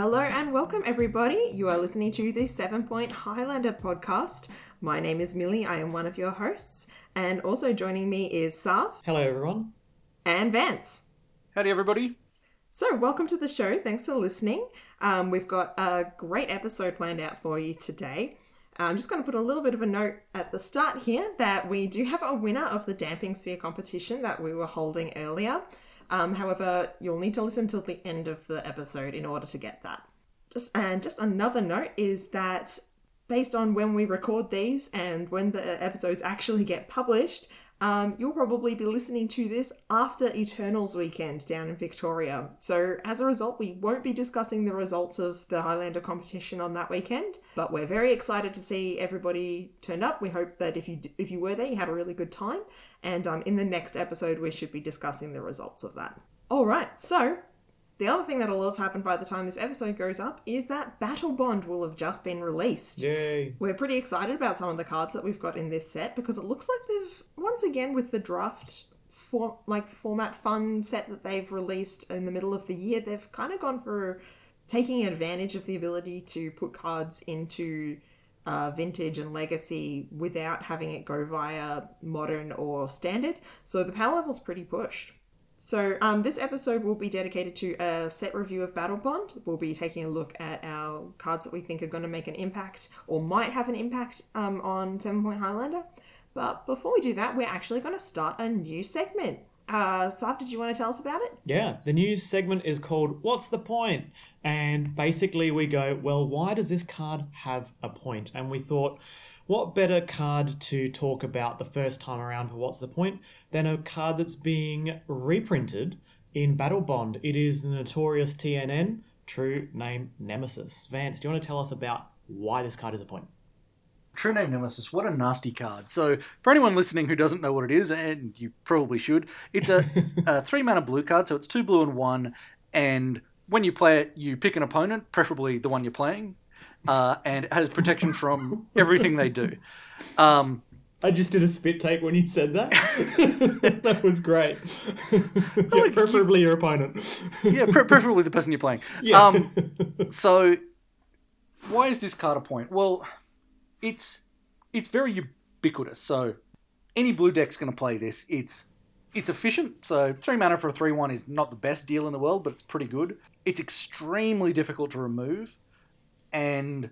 Hello and welcome, everybody. You are listening to the Seven Point Highlander podcast. My name is Millie. I am one of your hosts. And also joining me is Sav Hello, everyone. and Vance. Howdy, everybody. So, welcome to the show. Thanks for listening. Um, we've got a great episode planned out for you today. I'm just going to put a little bit of a note at the start here that we do have a winner of the Damping Sphere competition that we were holding earlier. Um, however, you'll need to listen till the end of the episode in order to get that. Just and just another note is that based on when we record these and when the episodes actually get published, um, you'll probably be listening to this after Eternals weekend down in Victoria. So, as a result, we won't be discussing the results of the Highlander competition on that weekend. But we're very excited to see everybody turned up. We hope that if you if you were there, you had a really good time. And um, in the next episode, we should be discussing the results of that. All right. So, the other thing that'll have happened by the time this episode goes up is that Battlebond will have just been released. Yay. We're pretty excited about some of the cards that we've got in this set because it looks like they've once again with the draft for like format fun set that they've released in the middle of the year, they've kind of gone for taking advantage of the ability to put cards into uh, vintage and legacy without having it go via modern or standard. So the power level's pretty pushed. So, um, this episode will be dedicated to a set review of Battlebond. We'll be taking a look at our cards that we think are going to make an impact or might have an impact um, on Seven Point Highlander. But before we do that, we're actually going to start a new segment. Uh, Sav, did you want to tell us about it? Yeah, the news segment is called What's the Point? And basically, we go, Well, why does this card have a point? And we thought, what better card to talk about the first time around for What's the Point than a card that's being reprinted in Battlebond? It is the notorious TNN, true name Nemesis. Vance, do you want to tell us about why this card is a point? True name Nemesis. What a nasty card. So, for anyone listening who doesn't know what it is, and you probably should, it's a, a three mana blue card. So it's two blue and one. And when you play it, you pick an opponent, preferably the one you're playing, uh, and has protection from everything they do. Um, I just did a spit take when you said that. that was great. yeah, you- preferably your opponent. yeah, pre- preferably the person you're playing. Yeah. Um, so, why is this card a point? Well, it's it's very ubiquitous. So, any blue deck's going to play this. It's it's efficient. So, three mana for a three one is not the best deal in the world, but it's pretty good. It's extremely difficult to remove, and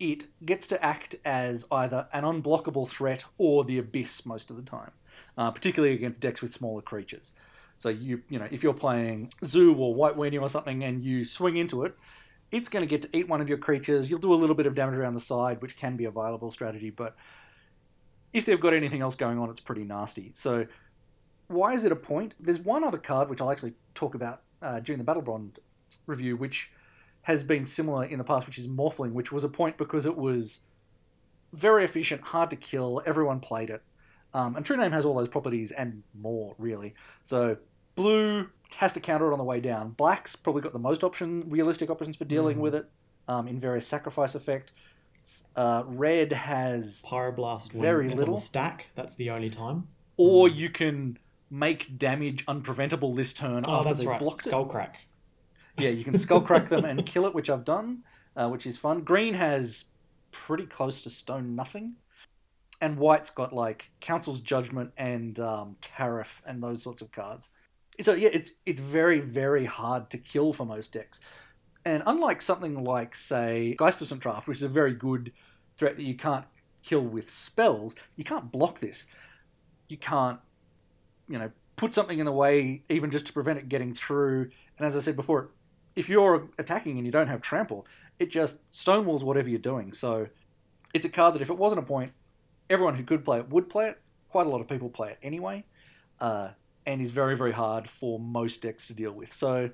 it gets to act as either an unblockable threat or the abyss most of the time, uh, particularly against decks with smaller creatures. So you you know if you're playing Zoo or White Weenie or something and you swing into it, it's going to get to eat one of your creatures. You'll do a little bit of damage around the side, which can be a viable strategy, but if they've got anything else going on, it's pretty nasty. So why is it a point? There's one other card which I'll actually talk about uh, during the Battlebond review, which has been similar in the past, which is Morphling, which was a point because it was very efficient, hard to kill. Everyone played it. Um, and True Name has all those properties and more, really. So blue has to counter it on the way down. Black's probably got the most option, realistic options for dealing Mhm. with it um, in various sacrifice effect. Uh, red has, Pyroblast when Very little. stack. That's the only time. or you can make damage unpreventable this turn Oh, after that's they right. blocked it. Skullcrack. Yeah, you can skull crack them and kill it, which I've done, uh, which is fun. Green has pretty close to stone nothing, and white's got like Council's Judgment and um, Tariff and those sorts of cards. So yeah, it's it's very very hard to kill for most decks, and unlike something like say Geist of St. Traft, which is a very good threat that you can't kill with spells, you can't block this. You can't, you know, put something in the way even just to prevent it getting through. And as I said before, if you're attacking and you don't have trample, it just stonewalls whatever you're doing. So it's a card that if it wasn't a point, everyone who could play it would play it. Quite a lot of people play it anyway, uh, and is very very hard for most decks to deal with. So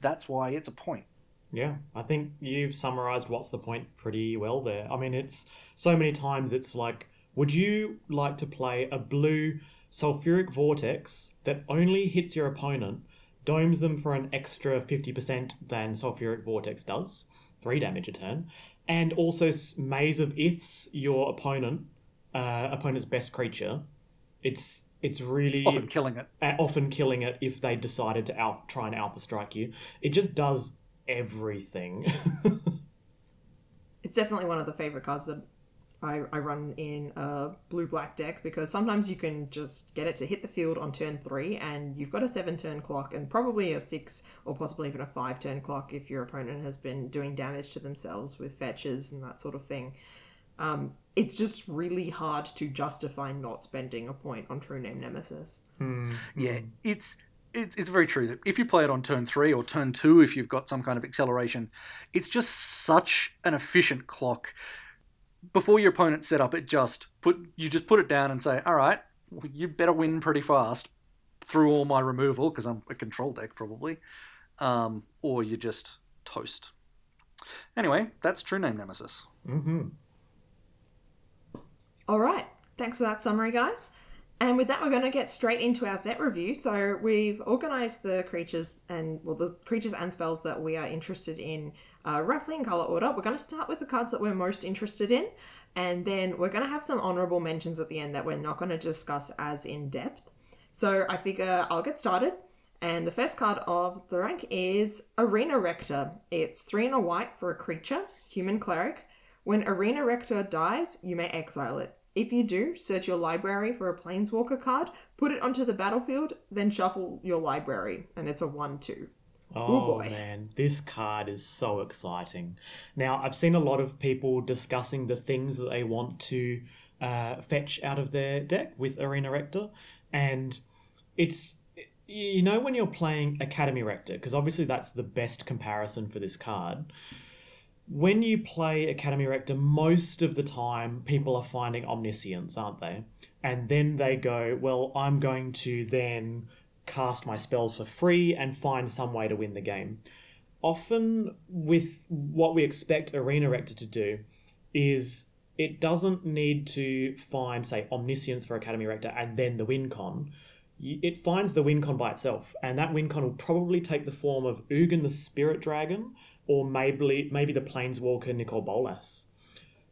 that's why it's a point. Yeah, I think you've summarized what's the point pretty well there. I mean, it's so many times it's like, would you like to play a blue sulfuric vortex that only hits your opponent, domes them for an extra 50% than sulfuric vortex does, three damage a turn, and also maze of iths your opponent, uh, opponent's best creature. It's it's really Often killing it. uh, often killing it if they decided to out, try and alpha strike you. It just does everything. it's definitely one of the favorite cards that I, I run in a blue black deck because sometimes you can just get it to hit the field on turn three and you've got a seven turn clock and probably a six or possibly even a five turn clock if your opponent has been doing damage to themselves with fetches and that sort of thing. Um, it's just really hard to justify not spending a point on True Name Nemesis. Yeah, it's it's it's very true that if you play it on turn three or turn two, if you've got some kind of acceleration, it's just such an efficient clock. Before your opponent set up, it just put you just put it down and say, "All right, well, you better win pretty fast through all my removal because I'm a control deck probably, um, or you just toast." Anyway, that's True Name Nemesis. hmm All right, thanks for that summary, guys. And with that, we're going to get straight into our set review. So we've organized the creatures and well, the creatures and spells that we are interested in uh, roughly in color order. We're going to start with the cards that we're most interested in, and then we're going to have some honorable mentions at the end that we're not going to discuss as in depth. So I figure I'll get started. And the first card of the rank is Arena Rector. It's three and a white for a creature, human cleric. When Arena Rector dies, you may exile it. If you do, search your library for a Planeswalker card, put it onto the battlefield, then shuffle your library, and it's a 1 2. Oh boy. man, this card is so exciting. Now, I've seen a lot of people discussing the things that they want to uh, fetch out of their deck with Arena Rector, and it's you know when you're playing Academy Rector, because obviously that's the best comparison for this card. When you play Academy Rector, most of the time people are finding omniscience, aren't they? And then they go, well, I'm going to then cast my spells for free and find some way to win the game. Often, with what we expect Arena Rector to do, is it doesn't need to find, say, Omniscience for Academy Rector and then the win con. It finds the win con by itself, and that win con will probably take the form of Ugin the Spirit Dragon or maybe maybe the Planeswalker Nicol Bolas.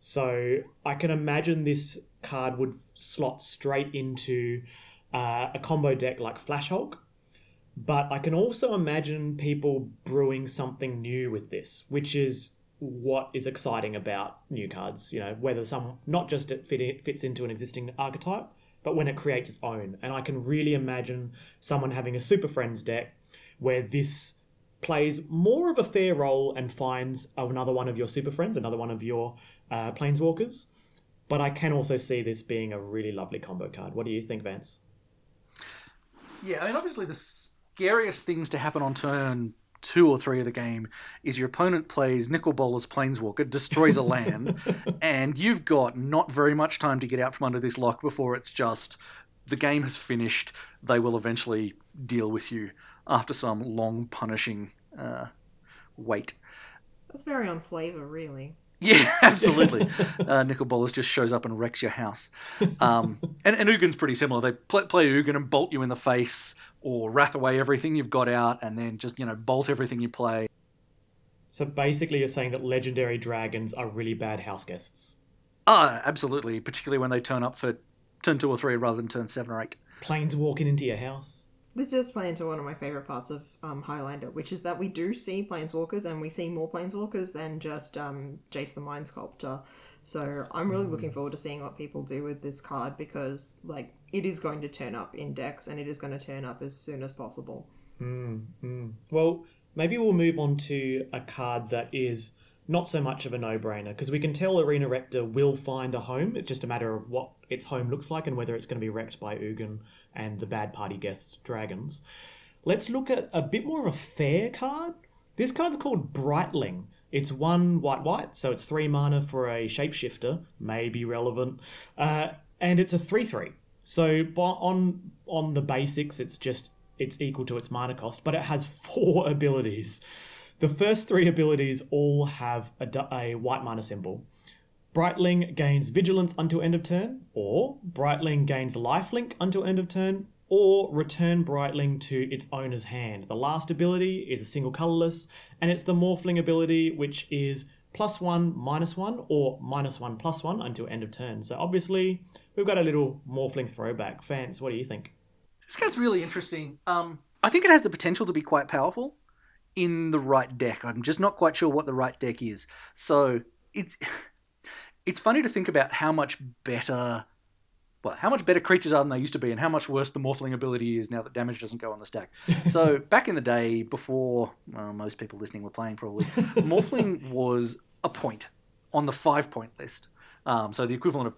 So I can imagine this card would slot straight into uh, a combo deck like Flash Hulk. But I can also imagine people brewing something new with this, which is what is exciting about new cards. You know, whether some not just it fit it fits into an existing archetype, but when it creates its own. And I can really imagine someone having a Super Friends deck where this plays more of a fair role and finds another one of your Super Friends, another one of your uh, Planeswalkers. But I can also see this being a really lovely combo card. What do you think, Vance? Yeah, I mean, obviously the scariest things to happen on turn two or three of the game is your opponent plays Nicol Bolas Planeswalker, destroys a land, and you've got not very much time to get out from under this lock before it's just the game has finished. They will eventually deal with you after some long punishing uh, wait. That's very on flavor, really. Yeah, absolutely. uh, Nicol Bolas just shows up and wrecks your house. Um, and, and Ugin's pretty similar. They play, play Ugin and bolt you in the face, or wrath away everything you've got out, and then just you know bolt everything you play. So basically, you're saying that legendary dragons are really bad house guests. Ah, absolutely. Particularly when they turn up for turn two or three rather than turn seven or eight. Planes walking into your house. This does play into one of my favorite parts of um, Highlander, which is that we do see planeswalkers, and we see more planeswalkers than just um, Jace the Mind Sculptor. So I'm really looking forward to seeing what people do with this card because, like, it is going to turn up in decks, and it is going to turn up as soon as possible. Well, maybe we'll move on to a card that is not so much of a no-brainer because we can tell Arena Rector will find a home. It's just a matter of what its home looks like and whether it's going to be wrecked by Ugin and the bad party guest dragons. Let's look at a bit more of a fair card. This card's called Brightling. It's one white white, so it's three mana for a shapeshifter, may be relevant, uh, and it's a three three. So on on the basics, it's just it's equal to its mana cost, but it has four abilities. The first three abilities all have a, a white mana symbol. Brightling gains vigilance until end of turn, or Brightling gains lifelink until end of turn, or return Brightling to its owner's hand. The last ability is a single colorless, and it's the Morphling ability, which is plus one, minus one, or minus one, plus one until end of turn. So obviously, we've got a little Morphling throwback. Vance, what do you think? This card's really interesting. Um, I think it has the potential to be quite powerful in the right deck. I'm just not quite sure what the right deck is. So it's it's funny to think about how much better well, how much better creatures are than they used to be, and how much worse the morphling ability is now that damage doesn't go on the stack. so back in the day, before well, most people listening were playing, probably morphling was a point on the five point list. Um, so the equivalent of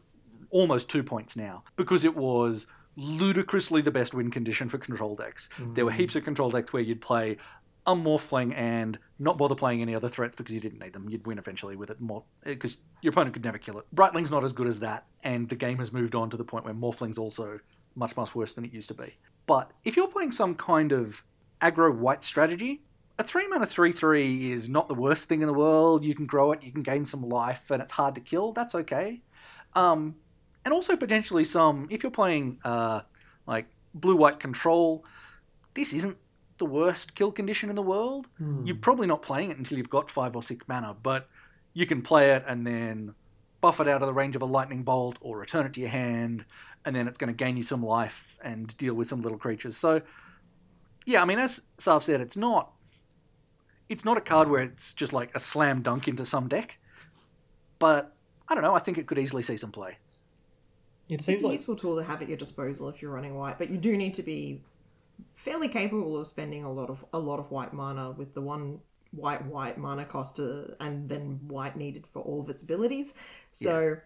almost two points now, because it was ludicrously the best win condition for control decks. There were heaps of control decks where you'd play a Morphling and not bother playing any other threats because you didn't need them. You'd win eventually with it more because your opponent could never kill it. Brightling's not as good as that, and the game has moved on to the point where Morphling's also much much worse than it used to be. But if you're playing some kind of aggro white strategy, a three mana three three is not the worst thing in the world. You can grow it, you can gain some life, and it's hard to kill. That's okay. Um, and also potentially some if you're playing uh, like blue white control. This isn't the worst kill condition in the world. Hmm. You're probably not playing it until you've got five or six mana, but you can play it and then buff it out of the range of a lightning bolt or return it to your hand, and then it's going to gain you some life and deal with some little creatures. So, yeah, I mean, as Sav said, it's not it's not a card where it's just like a slam dunk into some deck, but I don't know. I think it could easily see some play. It It's seems a like useful tool to have at your disposal if you're running white, but you do need to be fairly capable of spending a lot of a lot of white mana with the one white white mana cost to, and then white needed for all of its abilities. So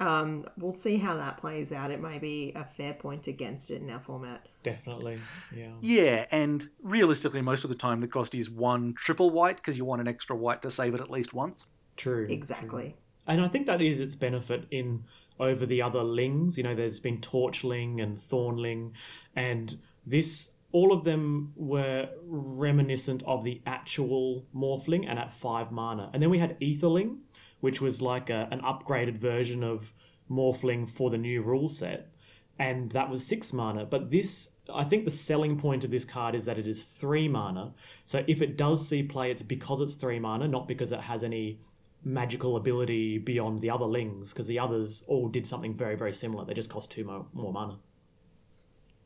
um, we'll see how that plays out. It may be a fair point against it in our format. definitely, yeah. Yeah, and realistically, most of the time the cost is one triple white because you want an extra white to save it at least once. True. true. Exactly. And I think that is its benefit in over the other lings. You know, there's been Torchling and Thornling, and this all of them were reminiscent of the actual Morphling and at five mana. And then we had Etherling, which was like a, an upgraded version of Morphling for the new rule set, and that was six mana. But this, I think, the selling point of this card is that it is three mana. So if it does see play, it's because it's three mana, not because it has any magical ability beyond the other lings, because the others all did something very, very similar. They just cost two more, more mana.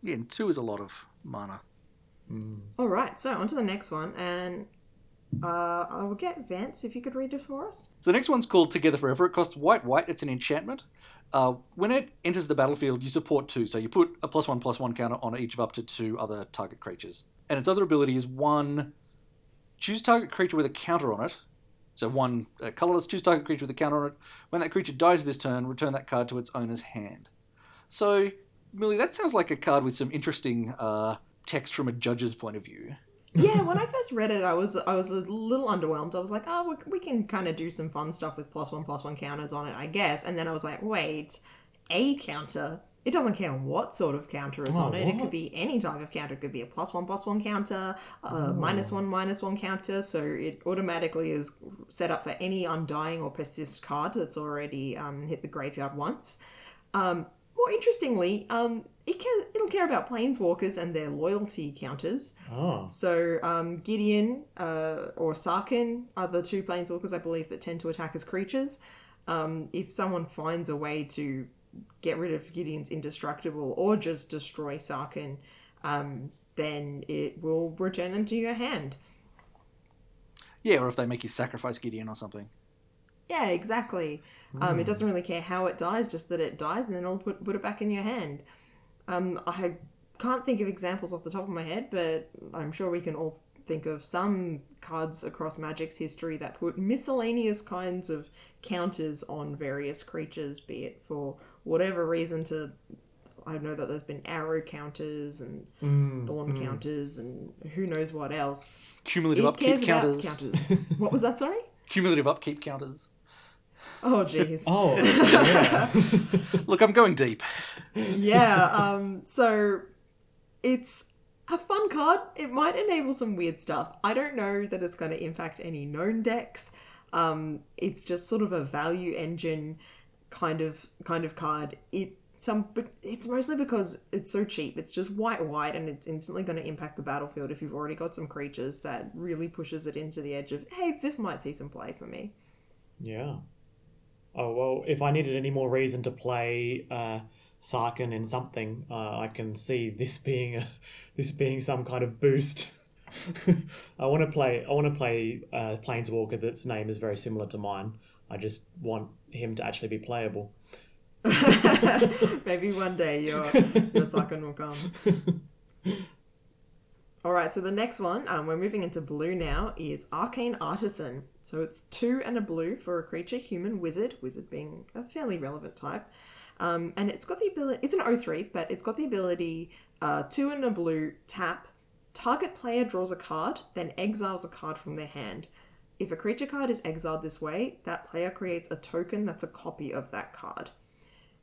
Yeah, and two is a lot of mana. All right, so on to the next one, and uh, I will get Vance if you could read it for us. So the next one's called Together Forever. It costs white, white. It's an enchantment. Uh, when it enters the battlefield, you support two. So you put a plus one, plus one counter on each of up to two other target creatures. And its other ability is one, choose target creature with a counter on it. So one uh, colorless, choose target creature with a counter on it. When that creature dies this turn, return that card to its owner's hand. So, Millie, that sounds like a card with some interesting uh, text from a judge's point of view. yeah, when I first read it, I was I was a little underwhelmed. I was like, oh, we, we can kind of do some fun stuff with plus one plus one counters on it, I guess. And then I was like, wait, a counter. It doesn't care what sort of counter is Oh, on it. It could be any type of counter. It could be a plus one plus one counter, a minus one minus one counter. So it automatically is set up for any undying or persist card that's already um, hit the graveyard once. Um, more interestingly, um, it can it'll care about planeswalkers and their loyalty counters. Oh. So um, Gideon uh, or Sarkhan are the two planeswalkers I believe that tend to attack as creatures. Um, if someone finds a way to get rid of Gideon's indestructible or just destroy Sarkhan, um, then it will return them to your hand. Yeah, or if they make you sacrifice Gideon or something. Yeah, exactly. Um, it doesn't really care how it dies, just that it dies, and then it'll put, put it back in your hand. Um, I can't think of examples off the top of my head, but I'm sure we can all think of some cards across Magic's history that put miscellaneous kinds of counters on various creatures, be it for whatever reason to. I know that there's been arrow counters and Mm, thorn counters and who knows what else. Cumulative It upkeep counters. counters. what was that? Sorry. Cumulative upkeep counters. Oh, jeez. Oh, yeah. Look, I'm going deep. yeah um so it's a fun card it might enable some weird stuff i don't know that it's going to impact any known decks um it's just sort of a value engine kind of kind of card it some but it's mostly because it's so cheap it's just white white and it's instantly going to impact the battlefield if you've already got some creatures that really pushes it into the edge of hey this might see some play for me Yeah. Oh well, if I needed any more reason to play uh, Sarkhan in something, uh, I can see this being a, this being some kind of boost. I want to play. I want to play a planeswalker that's name is very similar to mine. I just want him to actually be playable. Maybe one day your your second will come. All right, so the next one, um, we're moving into blue now, is Arcane Artisan. So it's two and a blue for a creature, human wizard, wizard being a fairly relevant type. Um, and it's got the ability, it's an O3, but it's got the ability uh, two and a blue, tap, target player draws a card, then exiles a card from their hand. If a creature card is exiled this way, that player creates a token that's a copy of that card.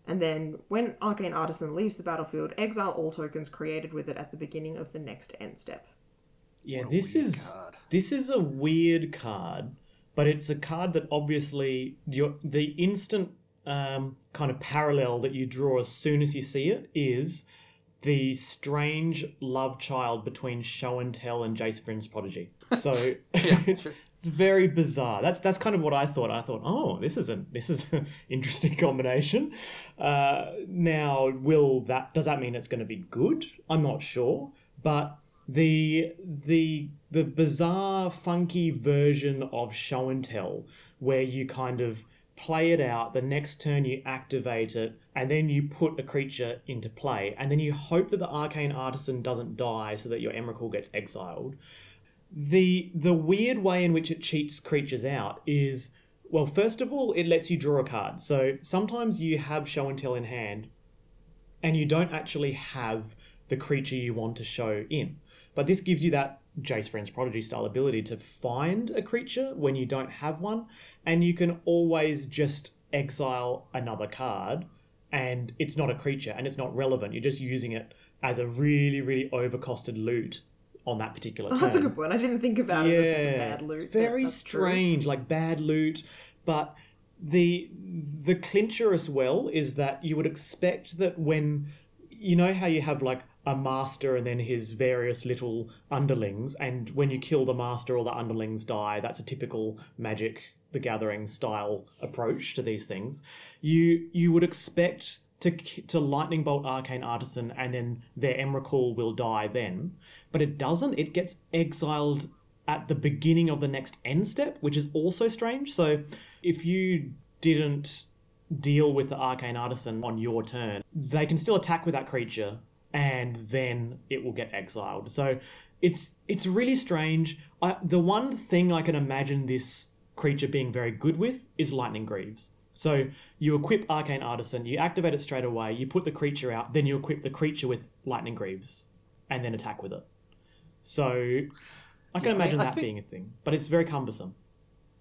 And then when Arcane Artisan leaves the battlefield, exile all tokens created with it at the beginning of the next end step. Yeah, What a this weird is card. this is a weird card, but it's a card that obviously your the instant um, kind of parallel that you draw as soon as you see it is the strange love child between Show and Tell and Jace Vryn's Prodigy. So Yeah, sure. it's very bizarre. That's that's kind of what I thought. I thought, oh, this is a this is an interesting combination. Uh, now, will that does that mean it's going to be good? I'm not sure, but the the the bizarre, funky version of show and tell, where you kind of play it out. The next turn you activate it, and then you put a creature into play, and then you hope that the arcane artisan doesn't die, so that your Emrakul gets exiled the the weird way in which it cheats creatures out is well first of all it lets you draw a card. So sometimes you have show and tell in hand and you don't actually have the creature you want to show in. But this gives you that Jace Vryn's Prodigy style ability to find a creature when you don't have one and you can always just exile another card and it's not a creature and it's not relevant. You're just using it as a really really overcosted loot on that particular Oh, that's a good point. I didn't think about it. It was just a bad loot. very that's true. strange, like bad loot. But the the clincher as well is that you would expect that when you know how you have like a master and then his various little underlings, and when you kill the master, all the underlings die. That's a typical Magic the Gathering style approach to these things. You you would expect to to lightning bolt arcane artisan and then their Emrakul will die then, but it doesn't. It gets exiled at the beginning of the next end step, which is also strange. So if you didn't deal with the arcane artisan on your turn, they can still attack with that creature and then it will get exiled. So it's it's really strange. I, the one thing I can imagine this creature being very good with is lightning greaves. So you equip arcane artisan, you activate it straight away, you put the creature out, then you equip the creature with lightning greaves and then attack with it. So I can Yeah, I imagine I that think- being a thing, but it's very cumbersome.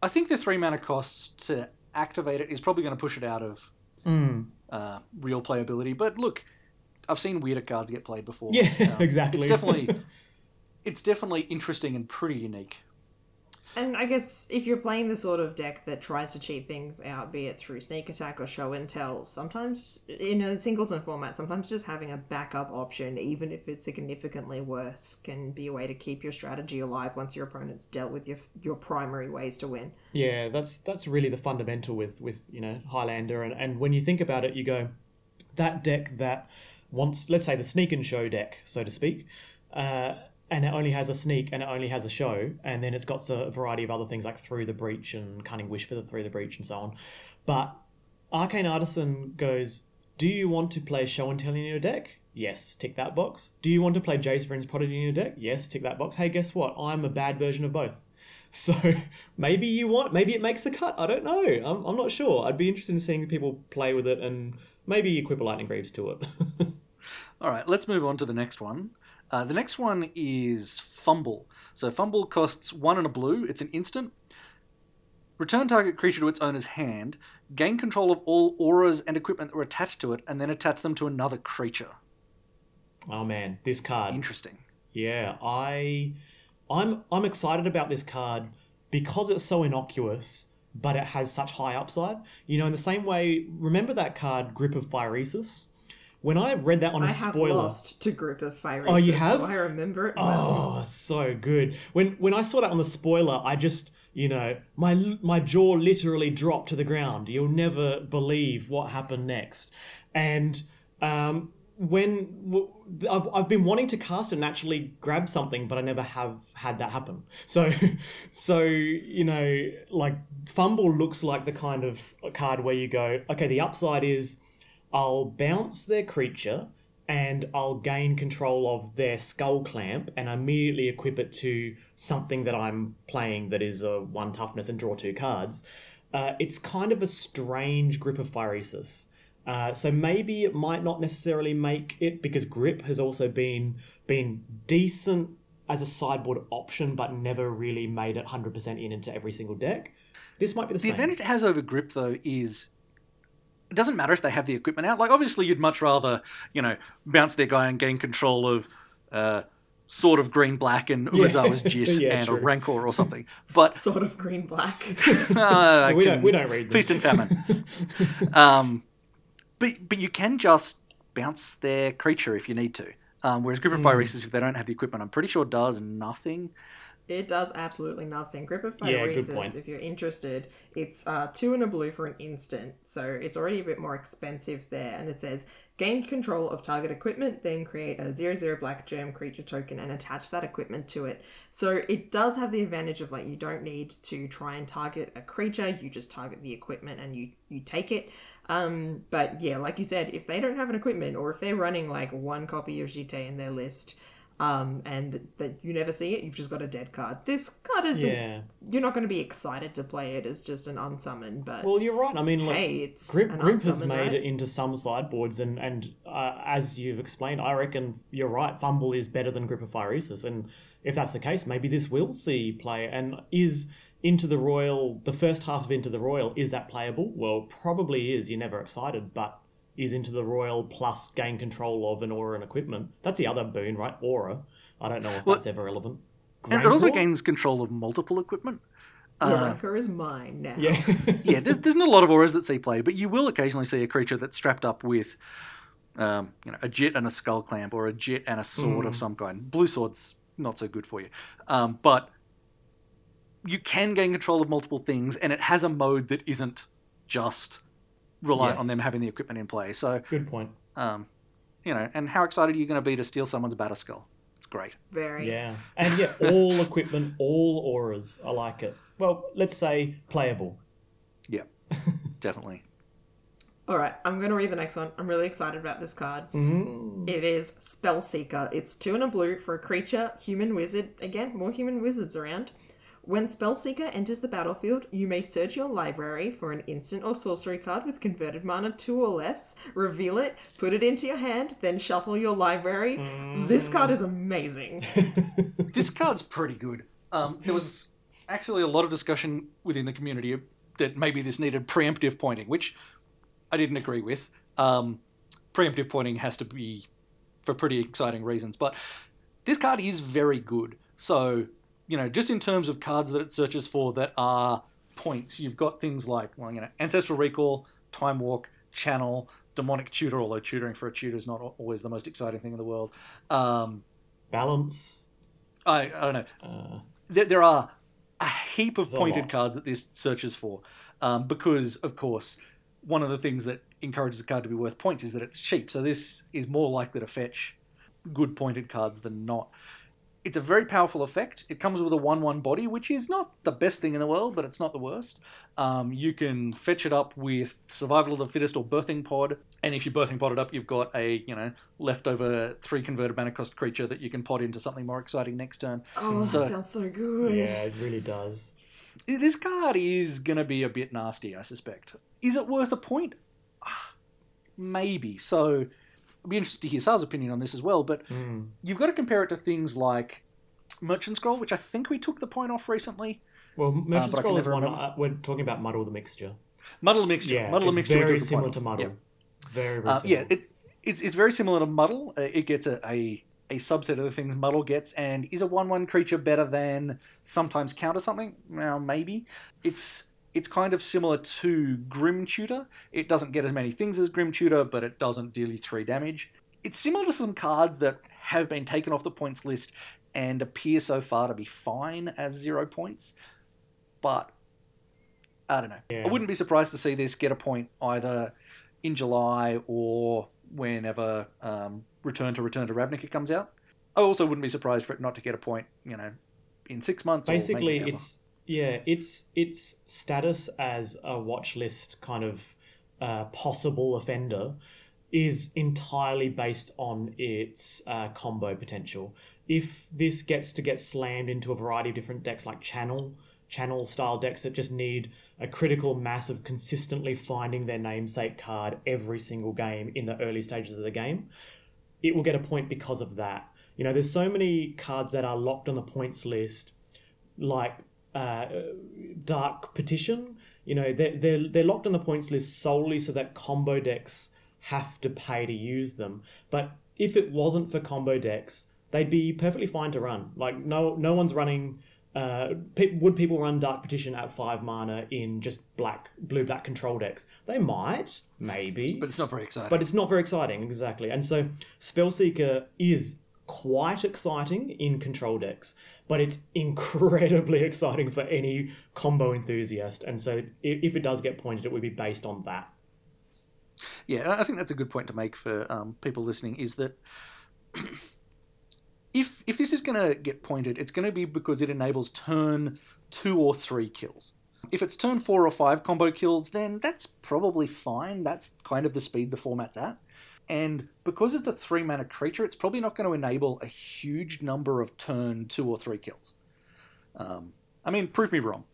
I think the three mana cost to activate it is probably going to push it out of Mm. uh, real playability. But look, I've seen weirder cards get played before. Yeah, Um, exactly. It's definitely, it's definitely interesting and pretty unique. And I guess if you're playing the sort of deck that tries to cheat things out, be it through sneak attack or show and tell, sometimes in a singleton format, sometimes just having a backup option, even if it's significantly worse, can be a way to keep your strategy alive once your opponent's dealt with your your primary ways to win. Yeah, that's that's really the fundamental with with you know Highlander, and and when you think about it, you go that deck that wants let's say the sneak and show deck, so to speak. Uh, and it only has a sneak and it only has a show, and then it's got a variety of other things like through the breach and cunning wish for the through the breach and so on. But Arcane Artisan goes, Do you want to play show and tell in your deck? Yes, tick that box. Do you want to play Jace Vryn's Prodigy in your deck? Yes, tick that box. Hey, guess what? I'm a bad version of both. So maybe you want, maybe it makes the cut. I don't know. I'm, I'm not sure. I'd be interested in seeing people play with it and maybe equip a Lightning Greaves to it. All right, let's move on to the next one. Uh, the next one is Fumble. So Fumble costs one and a blue. It's an instant. Return target creature to its owner's hand. Gain control of all auras and equipment that were attached to it, and then attach them to another creature. oh man, this card. Interesting. Yeah, I, I'm I'm excited about this card because it's so innocuous, but it has such high upside. You know, in the same way, remember that card, Grip of Phyresis? When I read that on a I have spoiler, lost to Group of Fire Oh, you have? so I remember it well. Oh, so good. When when I saw that on the spoiler, I just you know my my jaw literally dropped to the ground. You'll never believe what happened next. And um, when I've, I've been wanting to cast and actually grab something, but I never have had that happen. So, so you know, like fumble looks like the kind of card where you go, okay, the upside is I'll bounce their creature and I'll gain control of their skull clamp and immediately equip it to something that I'm playing that is a one toughness and draw two cards. Uh, it's kind of a strange grip of Phyresis. Uh, so maybe it might not necessarily make it because grip has also been been decent as a sideboard option, but never really made it hundred percent in into every single deck. This might be the, same. The same. advantage it has over grip though is it doesn't matter if they have the equipment out. Like obviously you'd much rather, you know, bounce their guy and gain control of uh sort of green black and Umezawa's Jit Yeah, and true. a Rancor or something. But Sort of green black. uh, we don't we don't read them. feast and famine. um, but but you can just bounce their creature if you need to. Um, whereas Grip of Hmm. Phyresis, if they don't have the equipment, I'm pretty sure does nothing. It does absolutely nothing. Grip of Yeah, point. if you're interested, it's uh, two and a blue for an instant, so it's already a bit more expensive there. And it says gain control of target equipment, then create a zero zero black germ creature token and attach that equipment to it. So it does have the advantage of like you don't need to try and target a creature, you just target the equipment and you you take it. Um, but yeah, like you said, if they don't have an equipment or if they're running like one copy of GT in their list, um, and that you never see it, you've just got a dead card. This card is Yeah. you're not going to be excited to play it as just an unsummon, but Well, you're right. I mean, like, hey, it's Grip, an Grip has made right? it into some sideboards, and and uh, as you've explained, I reckon you're right. Fumble is better than Grip of Phyresis, and if that's the case, maybe this will see play. And is Into the Roil the first half of Into the Roil is that playable? Well, probably is. You're never excited, but is Into the Roil plus gain control of an aura and equipment? That's the other boon, right? Aura. I don't know if Well, that's ever relevant. And it also gains control of multiple equipment. The Uh, is mine now. Yeah. yeah, there's, there's not a lot of auras that see play, but you will occasionally see a creature that's strapped up with, um, you know, a jit and a skull clamp, or a jit and a sword of some kind. Blue sword's not so good for you, um, but you can gain control of multiple things, and it has a mode that isn't just reliant on them having the equipment in play. So, Good point. um, you know, and how excited are you going to be to steal someone's Batterskull? It's great. Very. Yeah, and yeah, all equipment, all auras. I like it. Well, let's say playable. Yeah, definitely. All right, I'm going to read the next one. I'm really excited about this card. It is Spellseeker. It's two and a blue for a creature, human wizard. Again, more human wizards around. When Spellseeker enters the battlefield, you may search your library for an instant or sorcery card with converted mana 2 or less, reveal it, put it into your hand, then shuffle your library. This card is amazing. this card's pretty good. Um, there was actually a lot of discussion within the community that maybe this needed preemptive pointing, which I didn't agree with. Um, preemptive pointing has to be for pretty exciting reasons, but this card is very good. So, you know, just in terms of cards that it searches for that are points, you've got things like, well, you know, Ancestral Recall, Time Walk, Channel, Demonic Tutor, although tutoring for a tutor is not always the most exciting thing in the world. Um, Balance. I, I don't know Uh, there, there are a heap of pointed cards that this searches for, um, because of course one of the things that encourages a card to be worth points is that it's cheap. So this is more likely to fetch good pointed cards than not. It's a very powerful effect. It comes with a one-one body, which is not the best thing in the world, but it's not the worst. Um, you can fetch it up with Survival of the Fittest or Birthing Pod, and if you birthing pod it up, you've got a you know leftover three converted mana cost creature that you can pot into something more exciting next turn. Oh, So- that sounds so good. yeah, it really does. This card is going to be a bit nasty, I suspect. Is it worth a point? Ah, Maybe. So, I'd be interested to hear Sav's opinion on this as well, but Mm. you've got to compare it to things like Merchant Scroll, which I think we took the point off recently. Well, Merchant but I can Scroll is one. Uh, we're talking about Muddle the Mixture. Muddle the Mixture. Yeah, Muddle the Mixture. very similar to. Muddle. Yeah. Very, very Uh, similar. yeah, it, it's, it's very similar to Muddle. Uh, it gets a, a, a subset of the things Muddle gets, and is a 1 1 creature better than sometimes counter something? Well, maybe. It's it's kind of similar to Grim Tutor. It doesn't get as many things as Grim Tutor, but it doesn't deal you 3 damage. It's similar to some cards that have been taken off the points list and appear so far to be fine as zero points, but I don't know. Yeah. I wouldn't be surprised to see this get a point either in July or whenever um, Return to Return to Ravnica comes out. I also wouldn't be surprised for it not to get a point, you know, in six months. Basically, it's yeah, it's its status as a watch list kind of uh, possible offender is entirely based on its uh, combo potential. If this gets to get slammed into a variety of different decks like channel channel style decks that just need a critical mass of consistently finding their namesake card every single game in the early stages of the game, it will get a point because of that. You know, there's so many cards that are locked on the points list, like uh, Dark Petition. You know, they're, they're, they're locked on the points list solely so that combo decks have to pay to use them. But if it wasn't for combo decks, they'd be perfectly fine to run. Like, no, no one's running. Uh, pe- would people run Dark Petition at five mana in just black, blue, black control decks? They might, maybe, but it's not very exciting. but it's not very exciting, exactly. And so Spellseeker is quite exciting in control decks, but it's incredibly exciting for any combo enthusiast. And so if it does get pointed, it would be based on that. Yeah, I think that's a good point to make for um, people listening. Is that if if this is going to get pointed, it's going to be because it enables turn two or three kills. If it's turn four or five combo kills, then that's probably fine. That's kind of the speed the format's at. And because it's a three mana creature, it's probably not going to enable a huge number of turn two or three kills. Um, I mean, prove me wrong.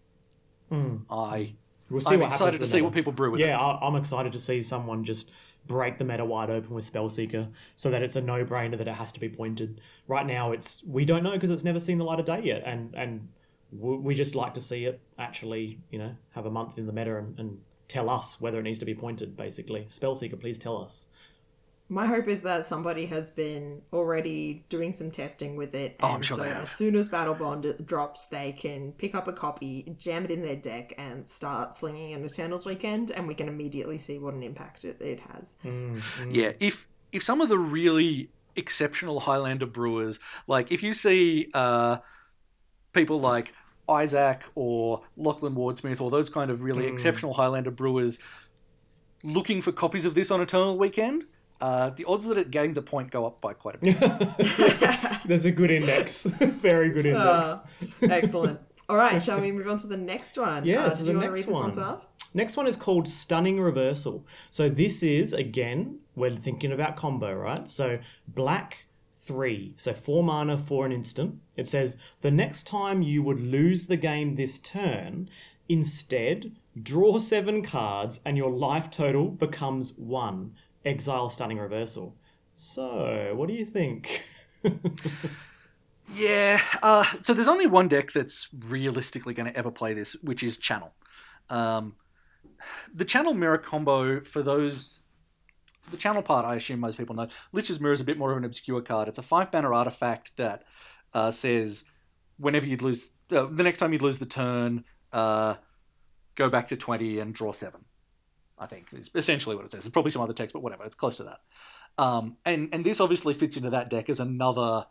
I We'll see I'm what excited to see meta. what people brew with it. Yeah, I- I'm excited to see someone just break the meta wide open with Spellseeker so that it's a no-brainer that it has to be pointed. Right now, it's we don't know because it's never seen the light of day yet, and and we just like to see it actually, you know, have a month in the meta and, and tell us whether it needs to be pointed. Basically, Spellseeker, please tell us. My hope is that somebody has been already doing some testing with it, Oh, and I'm sure so they have. as soon as Battlebond drops, they can pick up a copy, jam it in their deck, and start slinging an Eternals weekend, and we can immediately see what an impact it, it has. Yeah, if if some of the really exceptional Highlander brewers, like if you see uh, people like Isaac or Lachlan Wardsmith or those kind of really exceptional Highlander brewers looking for copies of this on Eternal Weekend, uh, the odds that it gains a point go up by quite a bit. There's a good index, very good index. Uh, excellent. All right, shall we move on to the next one? Yeah, uh, so did the you want to next read this one, one. Next one is called Stunning Reversal. So this is again, we're thinking about combo, right? So black three, so four mana for an instant. It says the next time you would lose the game this turn, instead draw seven cards and your life total becomes one. Exile Stunning Reversal. So what do you think? Yeah, uh, so there's only one deck that's realistically going to ever play this, which is Channel. Um, the Channel Mirror combo, for those. The Channel part, I assume most people know. Lich's Mirror is a bit more of an obscure card. It's a five banner artifact that uh, says whenever you'd lose. Uh, the next time you'd lose the turn, uh, go back to 20 and draw seven. I think is essentially what it says. There's probably some other text, but whatever. It's close to that. Um, and, and this obviously fits into that deck as another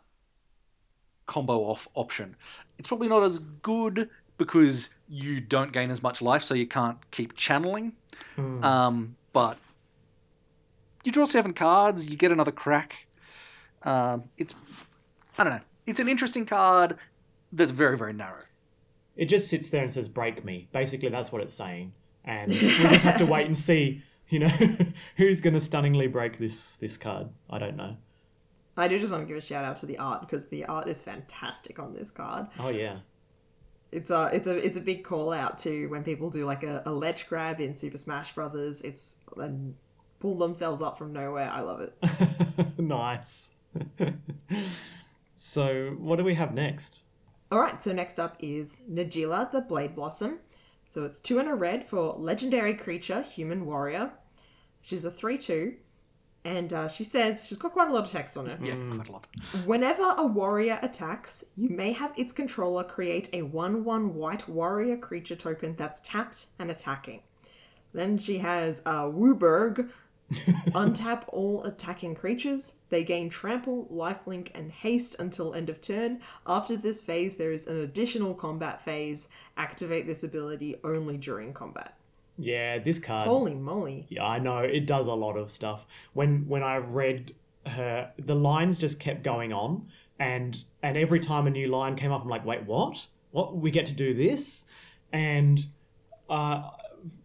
combo off option. It's probably not as good because you don't gain as much life, so you can't keep channeling. Um, but you draw seven cards, you get another crack. Um, it's I don't know. It's an interesting card that's very very narrow. It just sits there and says "break me." Basically, that's what it's saying, and we just have to wait and see. You know, who's going to stunningly break this this card? I don't know. I do just want to give a shout out to the art because the art is fantastic on this card. Oh yeah, It's a it's a it's a big call out to when people do like a, a ledge grab in Super Smash Brothers. It's and pull themselves up from nowhere. I love it. nice. so, what do we have next? All right, so next up is Najeela the Blade Blossom. So it's two and a red for legendary creature, human warrior. She's a 3 2. And uh, she says, she's got quite a lot of text on her. Yeah, quite a lot. Whenever a warrior attacks, you may have its controller create a 1 1 white warrior creature token that's tapped and attacking. Then she has uh, WUBRG. Untap all attacking creatures. They gain trample, lifelink, and haste until end of turn. After this phase, there is an additional combat phase. Activate this ability only during combat. Yeah, this card. Holy moly! Yeah, I know it does a lot of stuff. When when I read her, the lines just kept going on, and and every time a new line came up, I'm like, wait, what? What? We get to do this? And uh,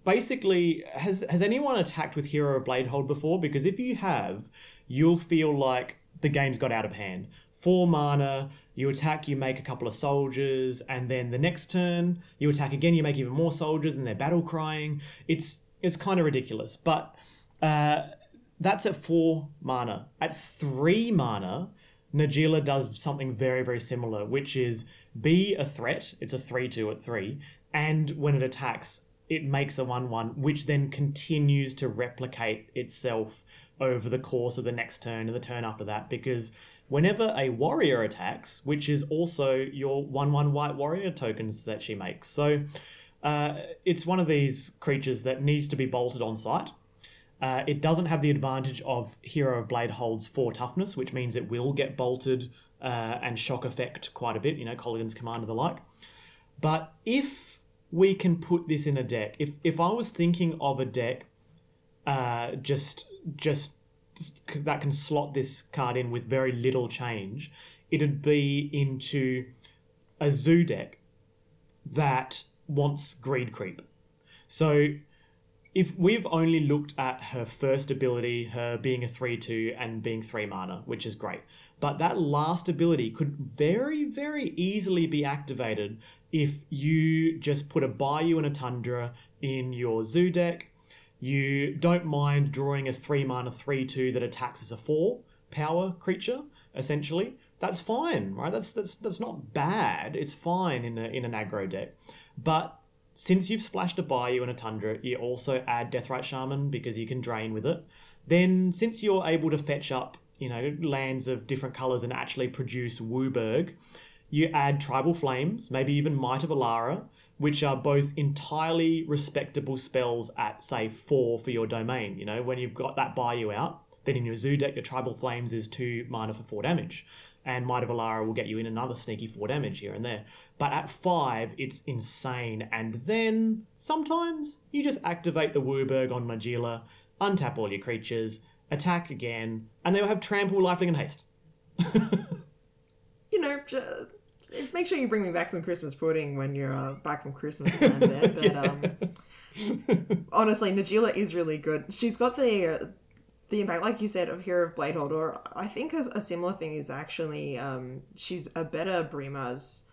basically, has has anyone attacked with Hero of Bladehold before? Because if you have, you'll feel like the game's got out of hand. Four mana, you attack, you make a couple of soldiers, and then the next turn you attack again, you make even more soldiers, and they're battle crying. It's it's kind of ridiculous, but uh, that's at four mana. At three mana, Najeela does something very very similar, which is be a threat. It's a three-two at three, and when it attacks, it makes a one-one, which then continues to replicate itself over the course of the next turn and the turn after that, because whenever a warrior attacks, which is also your 1 1 white warrior tokens that she makes. So uh, it's one of these creatures that needs to be bolted on site. Uh, it doesn't have the advantage of Hero of Bladehold's 4 toughness, which means it will get bolted uh, and shock effect quite a bit, you know, Kolaghan's Command and the like. But if we can put this in a deck, if, if I was thinking of a deck uh, just just that can slot this card in with very little change, it'd be into a zoo deck that wants greed creep. So if we've only looked at her first ability, her being a 3 2 and being 3 mana, which is great, but that last ability could very, very easily be activated if you just put a Bayou and a Tundra in your zoo deck you don't mind drawing a 3 mana 3 2 that attacks as a 4 power creature, essentially. That's fine, right? That's that's that's not bad. It's fine in a, in an aggro deck. But since you've splashed a Bayou and a Tundra, you also add Deathrite Shaman because you can drain with it. Then, since you're able to fetch up, you know, lands of different colors and actually produce WUBRG, you add Tribal Flames, maybe even Might of Alara, which are both entirely respectable spells at say four for your domain. You know, when you've got that Bayou out, then in your zoo deck, your tribal flames is two mana for four damage. And Might of Alara will get you in another sneaky four damage here and there. But at five, it's insane. And then sometimes you just activate the WUBRG on Najeela, untap all your creatures, attack again, and they'll have trample, lifelink, and haste. you know, uh, make sure you bring me back some Christmas pudding when you're uh, back from Christmas land there. But um, honestly, Najeela is really good. She's got the uh, the impact, like you said, of Hero of Bladehold. Or I think a, a similar thing is actually um, she's a better Brimaz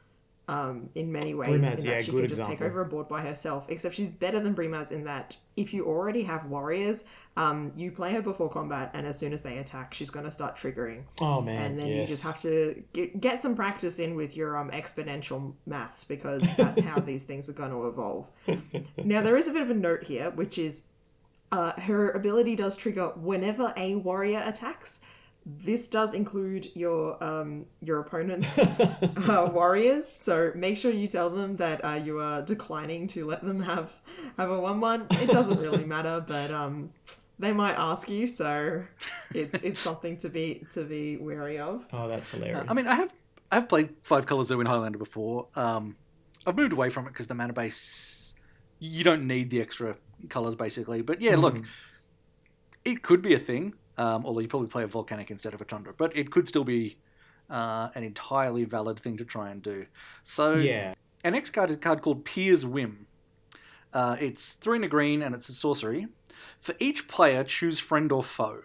um, in many ways. Brimaz, in yeah, that she good can just example. take over a board by herself. Except she's better than Brimaz in that if you already have warriors, um, you play her before combat, and as soon as they attack, she's going to start triggering. Oh man, and then yes. you just have to get, get some practice in with your um, exponential maths because that's how these things are going to evolve. now there is a bit of a note here, which is uh, her ability does trigger whenever a warrior attacks. This does include your um, your opponent's uh, warriors, so make sure you tell them that uh, you are declining to let them have have a one one. It doesn't really matter, but um, they might ask you, so it's it's something to be to be wary of. Oh, that's hilarious. I mean, I have I've played Five Colors Zoo in Highlander before. Um, I've moved away from it because the mana base you don't need the extra colors basically. But yeah, look, it could be a thing. Um, although you probably play a volcanic instead of a tundra, but it could still be uh, an entirely valid thing to try and do. So yeah, our next card is a card called Pir's Whim. Uh, it's three and a green, and it's a sorcery. For each player, choose friend or foe.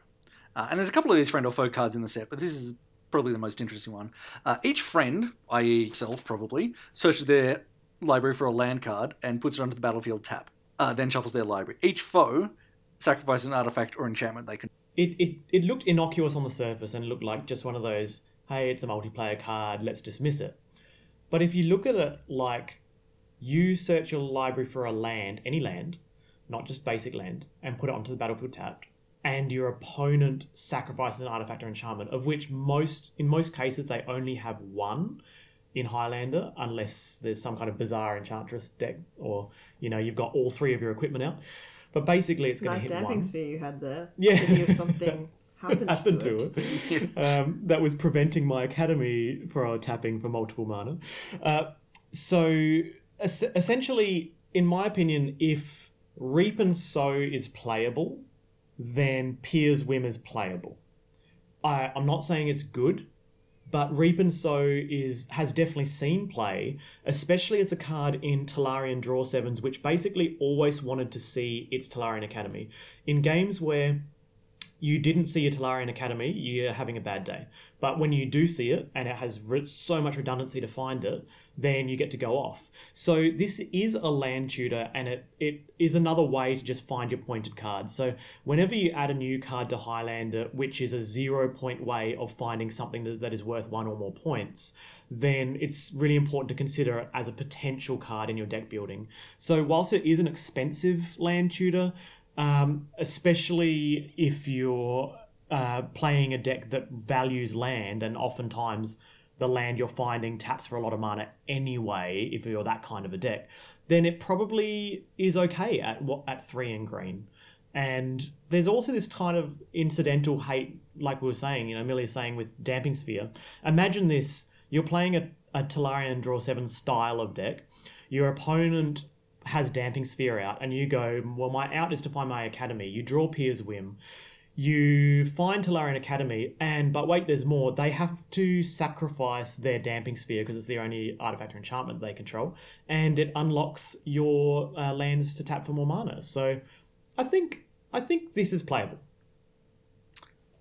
Uh, and there's a couple of these friend or foe cards in the set, but this is probably the most interesting one. Uh, each friend, i.e., self probably, searches their library for a land card and puts it onto the battlefield tap. Uh, then shuffles their library. Each foe sacrifices an artifact or enchantment they can. It, it it looked innocuous on the surface and looked like just one of those, hey, it's a multiplayer card, let's dismiss it. But if you look at it like you search your library for a land, any land, not just basic land, and put it onto the battlefield tapped, and your opponent sacrifices an artifact or enchantment, of which most in most cases they only have one in Highlander, unless there's some kind of bizarre enchantress deck, or you know you've got all three of your equipment out. But basically, it's going Nice to hit damping one. sphere you had there. Yeah. If something happened, happened to, to it. it. um, that was preventing my academy pro tapping for multiple mana. Uh, so es- essentially, in my opinion, if Reap and Sow is playable, then Pir's Whim is playable. I, I'm not saying it's good, but Reap and Sow is has definitely seen play, especially as a card in Tolarian Draw Sevens, which basically always wanted to see its Tolarian Academy. In games where you didn't see a Tolarian Academy, you're having a bad day. But when you do see it, and it has re- so much redundancy to find it, then you get to go off. So this is a land tutor, and it, it is another way to just find your pointed cards. So whenever you add a new card to Highlander, which is a zero point way of finding something that, that is worth one or more points, then it's really important to consider it as a potential card in your deck building. So whilst it is an expensive land tutor, um, especially if you're uh, playing a deck that values land, and oftentimes the land you're finding taps for a lot of mana anyway, if you're that kind of a deck, then it probably is okay at at three and green. And there's also this kind of incidental hate, like we were saying, you know, Millie saying with Damping Sphere. Imagine this you're playing a, a Tolarian Draw 7 style of deck. Your opponent has Damping Sphere out, and you go, Well, my out is to find my academy. You draw Pir's Whim. You find Tolarian Academy, and but wait, there's more. They have to sacrifice their Damping Sphere because it's the only artifact or enchantment they control, and it unlocks your uh, lands to tap for more mana. So, I think I think this is playable.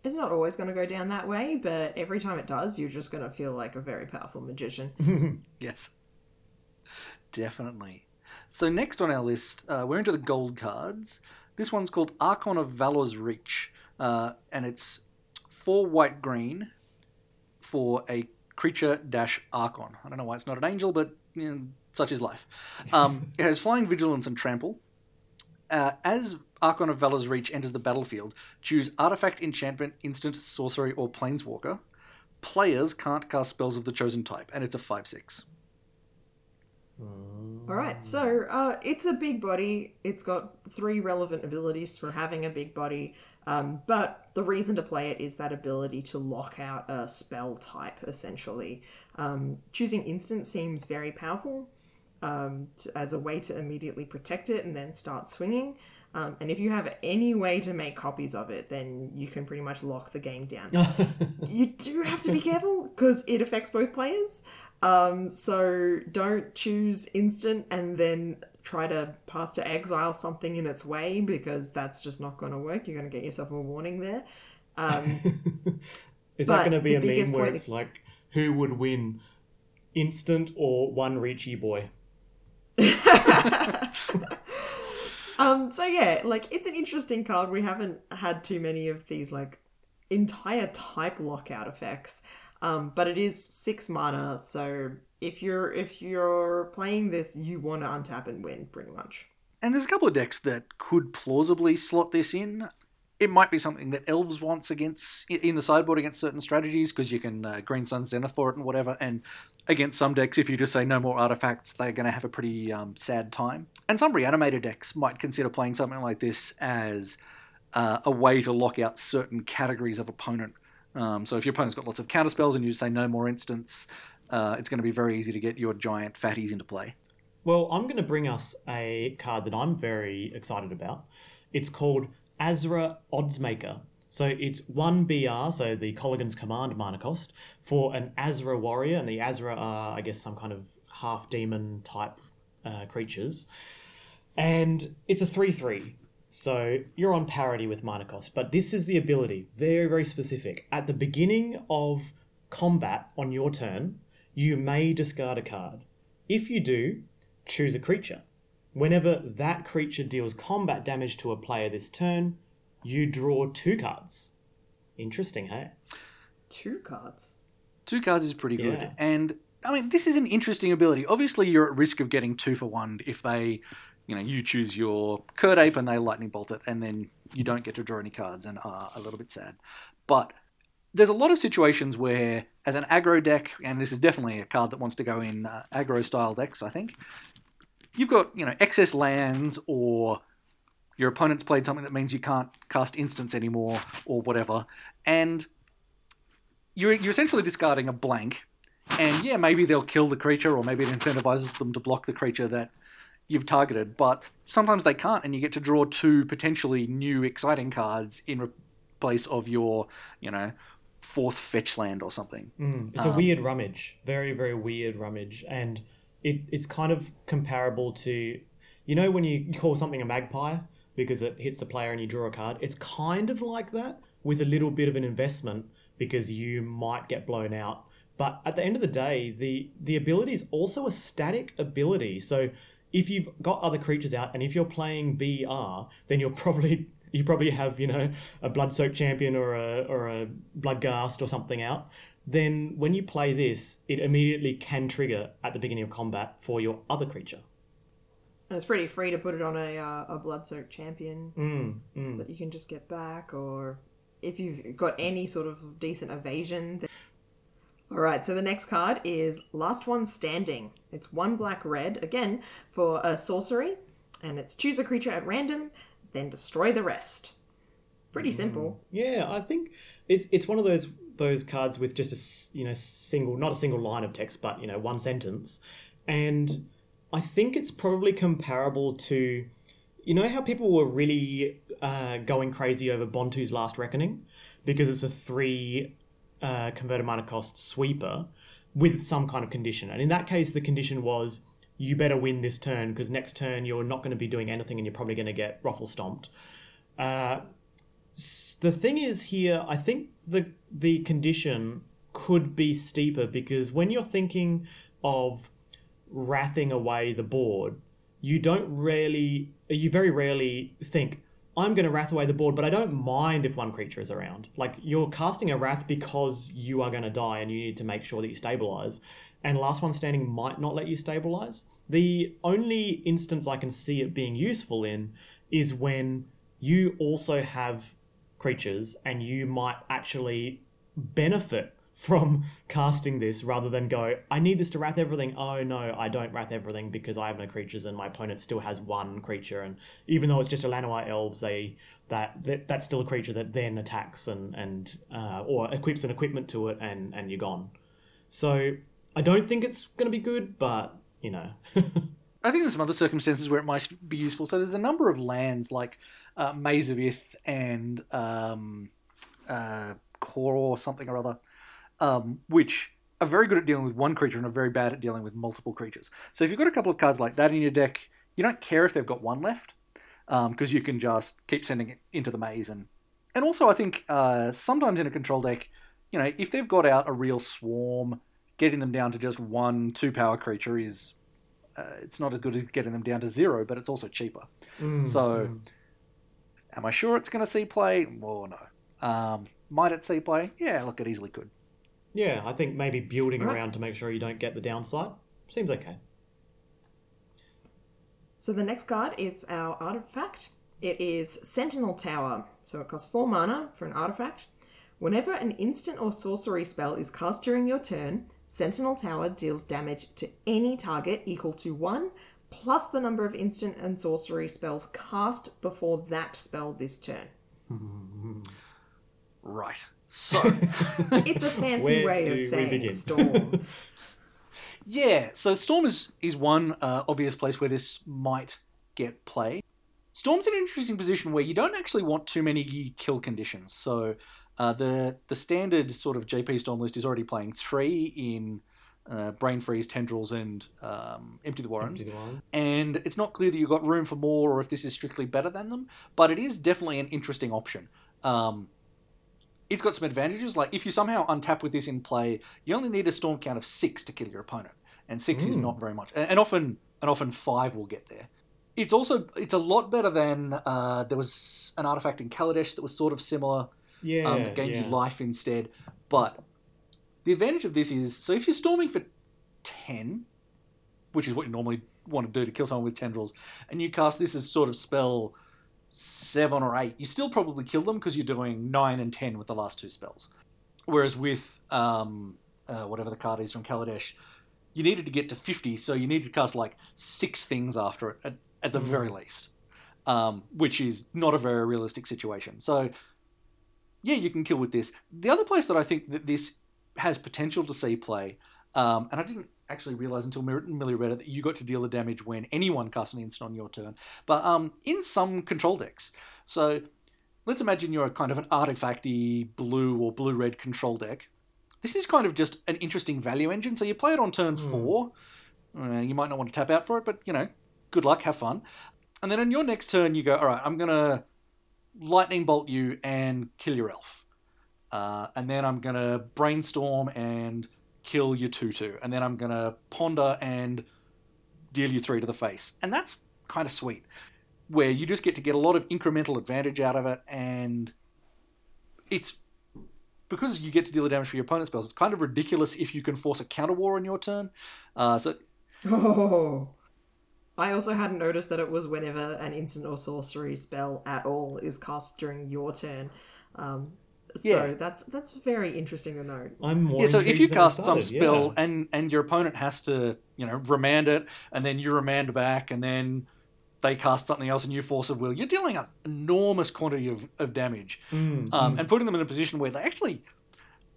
It's not always going to go down that way, but every time it does, you're just going to feel like a very powerful magician. yes, definitely. So next on our list, uh, we're into the gold cards. This one's called Archon of Valor's Reach, uh, and it's four white green for a creature dash Archon. I don't know why it's not an angel, but you know, such is life. Um, it has flying vigilance and trample. Uh, as Archon of Valor's Reach enters the battlefield, choose artifact, enchantment, instant, sorcery, or planeswalker. Players can't cast spells of the chosen type, and it's a 5 6. All right, so uh, it's a big body. It's got three relevant abilities for having a big body, um, but the reason to play it is that ability to lock out a spell type, essentially. Um, choosing instant seems very powerful um, to, as a way to immediately protect it and then start swinging. Um, and if you have any way to make copies of it, then you can pretty much lock the game down. you do have to be careful because it affects both players. Um, so don't choose instant and then try to path to exile something in its way because that's just not going to work. You're going to get yourself a warning there. Um, Is that going to be a meme where it's like, who would win, instant or one reachy boy? um, so yeah, like it's an interesting card. We haven't had too many of these like entire type lockout effects. Um, but it is six mana, so if you're if you're playing this, you want to untap and win pretty much. And there's a couple of decks that could plausibly slot this in. It might be something that Elves wants against in the sideboard against certain strategies because you can uh, Green Sun Zenith for it and whatever. And against some decks, if you just say no more artifacts, they're going to have a pretty um, sad time. And some reanimated decks might consider playing something like this as uh, a way to lock out certain categories of opponent. Um, so if your opponent's got lots of counterspells and you say no more instants, uh, it's going to be very easy to get your giant fatties into play. Well, I'm going to bring us a card that I'm very excited about. It's called Azra Oddsmaker. So it's 1 BR, so the Kolaghan's Command mana cost, for an Azra warrior, and the Azra are, I guess, some kind of half demon type uh, creatures. And it's a 3 3. So you're on parity with mana cost, but this is the ability, very, very specific. At the beginning of combat on your turn, you may discard a card. If you do, choose a creature. Whenever that creature deals combat damage to a player this turn, you draw two cards. Interesting, hey? Two cards. Two cards is pretty good. Yeah. And I mean, this is an interesting ability. Obviously, you're at risk of getting two for one if they, you know, you choose your Kird Ape and they lightning bolt it, and then you don't get to draw any cards and are a little bit sad. But there's a lot of situations where, as an aggro deck, and this is definitely a card that wants to go in uh, aggro style decks, I think, you've got, you know, excess lands or your opponent's played something that means you can't cast instants anymore or whatever, and you're, you're essentially discarding a blank and yeah, maybe they'll kill the creature, or maybe it incentivizes them to block the creature that you've targeted, but sometimes they can't, and you get to draw two potentially new exciting cards in re- place of your, you know, fourth fetch land or something. Mm, it's a Um, weird rummage, very very weird rummage, and it it's kind of comparable to, you know, when you call something a magpie because it hits the player and you draw a card. It's kind of like that with a little bit of an investment because you might get blown out. But at the end of the day, the the ability is also a static ability. So if you've got other creatures out and if you're playing BR, then you're probably you probably have you know a blood soaked champion or a or a bloodghast or something out. Then when you play this, it immediately can trigger at the beginning of combat for your other creature. And it's pretty free to put it on a, uh, a blood soaked champion Mm, mm. that you can just get back, or if you've got any sort of decent evasion. Then... Alright, so the next card is Last One Standing. It's one black red, again, for a sorcery, and it's choose a creature at random, then destroy the rest. Pretty simple. Yeah, I think it's it's one of those those cards with just a you know single not a single line of text, but you know one sentence, and I think it's probably comparable to you know how people were really uh, going crazy over Bontu's Last Reckoning because it's a three uh, converted mana cost sweeper with some kind of condition, and in that case the condition was you better win this turn because next turn you're not going to be doing anything and you're probably going to get ruffle stomped. Uh, the thing is here, I think the the condition could be steeper because when you're thinking of wrathing away the board, you don't really, you very rarely think, I'm going to wrath away the board, but I don't mind if one creature is around. Like you're casting a wrath because you are going to die and you need to make sure that you stabilize. And last one standing might not let you stabilize. The only instance I can see it being useful in is when you also have creatures and you might actually benefit from casting this rather than go, I need this to wrath everything. Oh no, I don't wrath everything because I have no creatures and my opponent still has one creature. And even though it's just a Llanowar elves, they that, that that's still a creature that then attacks and and uh, or equips an equipment to it and and you're gone. So I don't think it's going to be good, but you know. I think there's some other circumstances where it might be useful. So there's a number of lands like uh, Maze of Ith and um, uh, Core or something or other, um, which are very good at dealing with one creature and are very bad at dealing with multiple creatures. So if you've got a couple of cards like that in your deck, you don't care if they've got one left because you can just keep sending it into the maze. And and also I think uh, sometimes in a control deck, you know, if they've got out a real swarm, getting them down to just one two power creature is uh, it's not as good as getting them down to zero, but it's also cheaper. So, am I sure it's going to see play? Well, no. Um, might it see play? Yeah, look, it easily could. Yeah, I think maybe building Right. around to make sure you don't get the downside seems okay. So the next card is our artifact. It is Sentinel Tower. So it costs 4 mana for an artifact. Whenever an instant or sorcery spell is cast during your turn, Sentinel Tower deals damage to any target equal to 1 plus the number of instant and sorcery spells cast before that spell this turn. Right. So, It's a fancy Where way of saying storm. yeah, so Storm is, is one uh, obvious place where this might get play. Storm's in an interesting position where you don't actually want too many kill conditions. So, uh, the the standard sort of JP Storm list is already playing three in uh, Brain Freeze, Tendrils, and um, Empty the Warrens. Empty the and it's not clear that you've got room for more or if this is strictly better than them, but it is definitely an interesting option. Um, it's got some advantages, like if you somehow untap with this in play, you only need a storm count of six to kill your opponent, and six is Mm. not very much, and, and often and often five will get there. It's also it's a lot better than uh, there was an artifact in Kaladesh that was sort of similar Yeah, um, that gave yeah. you life instead. But the advantage of this is so if you're storming for 10, which is what you normally want to do to kill someone with tendrils, and you cast this as sort of spell 7 or 8, you still probably kill them because you're doing 9 and 10 with the last two spells. Whereas with um, uh, whatever the card is from Kaladesh, you needed to get to 50, so you needed to cast like six things after it at, at the very least, um, which is not a very realistic situation. So yeah, you can kill with this. The other place that I think that this has potential to see play, um, and I didn't actually realize until Millie read it that you got to deal the damage when anyone casts an instant on your turn. But um, in some control decks, so let's imagine you're a kind of an artifacty blue or blue red control deck. This is kind of just an interesting value engine. So you play it on turn four. Uh, you might not want to tap out for it, but you know, good luck, have fun. And then on your next turn, you go, all right, I'm gonna lightning bolt you and kill your elf. Uh, and then I'm gonna brainstorm and kill your tutu. And then I'm gonna ponder and deal you three to the face. And that's kind of sweet, where you just get to get a lot of incremental advantage out of it, and it's because you get to deal the damage for your opponent's spells. It's kind of ridiculous if you can force a counter war on your turn. Uh, so Oh. I also hadn't noticed that it was whenever an instant or sorcery spell at all is cast during your turn. Um, so Yeah. that's that's very interesting to note. I'm more yeah, so if you than I cast some spell yeah. and and your opponent has to, you know, remand it, and then you remand back, and then they cast something else and you force of will, you're dealing an enormous quantity of, of damage. Mm, Um, and putting them in a position where they actually,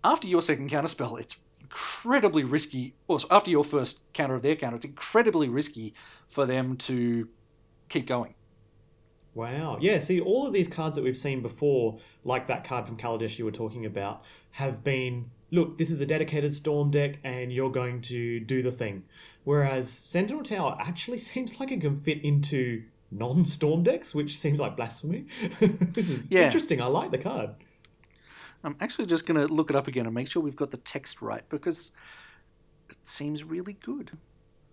after your second counter spell, it's incredibly risky. Or after your first counter of their counter, it's incredibly risky for them to keep going. Wow. Yeah, see, all of these cards that we've seen before, like that card from Kaladesh you were talking about, have been look, this is a dedicated storm deck and you're going to do the thing. Whereas Sentinel Tower actually seems like it can fit into non storm decks, which seems like blasphemy. this is Yeah. interesting. I like the card. I'm actually just going to look it up again and make sure we've got the text right because it seems really good.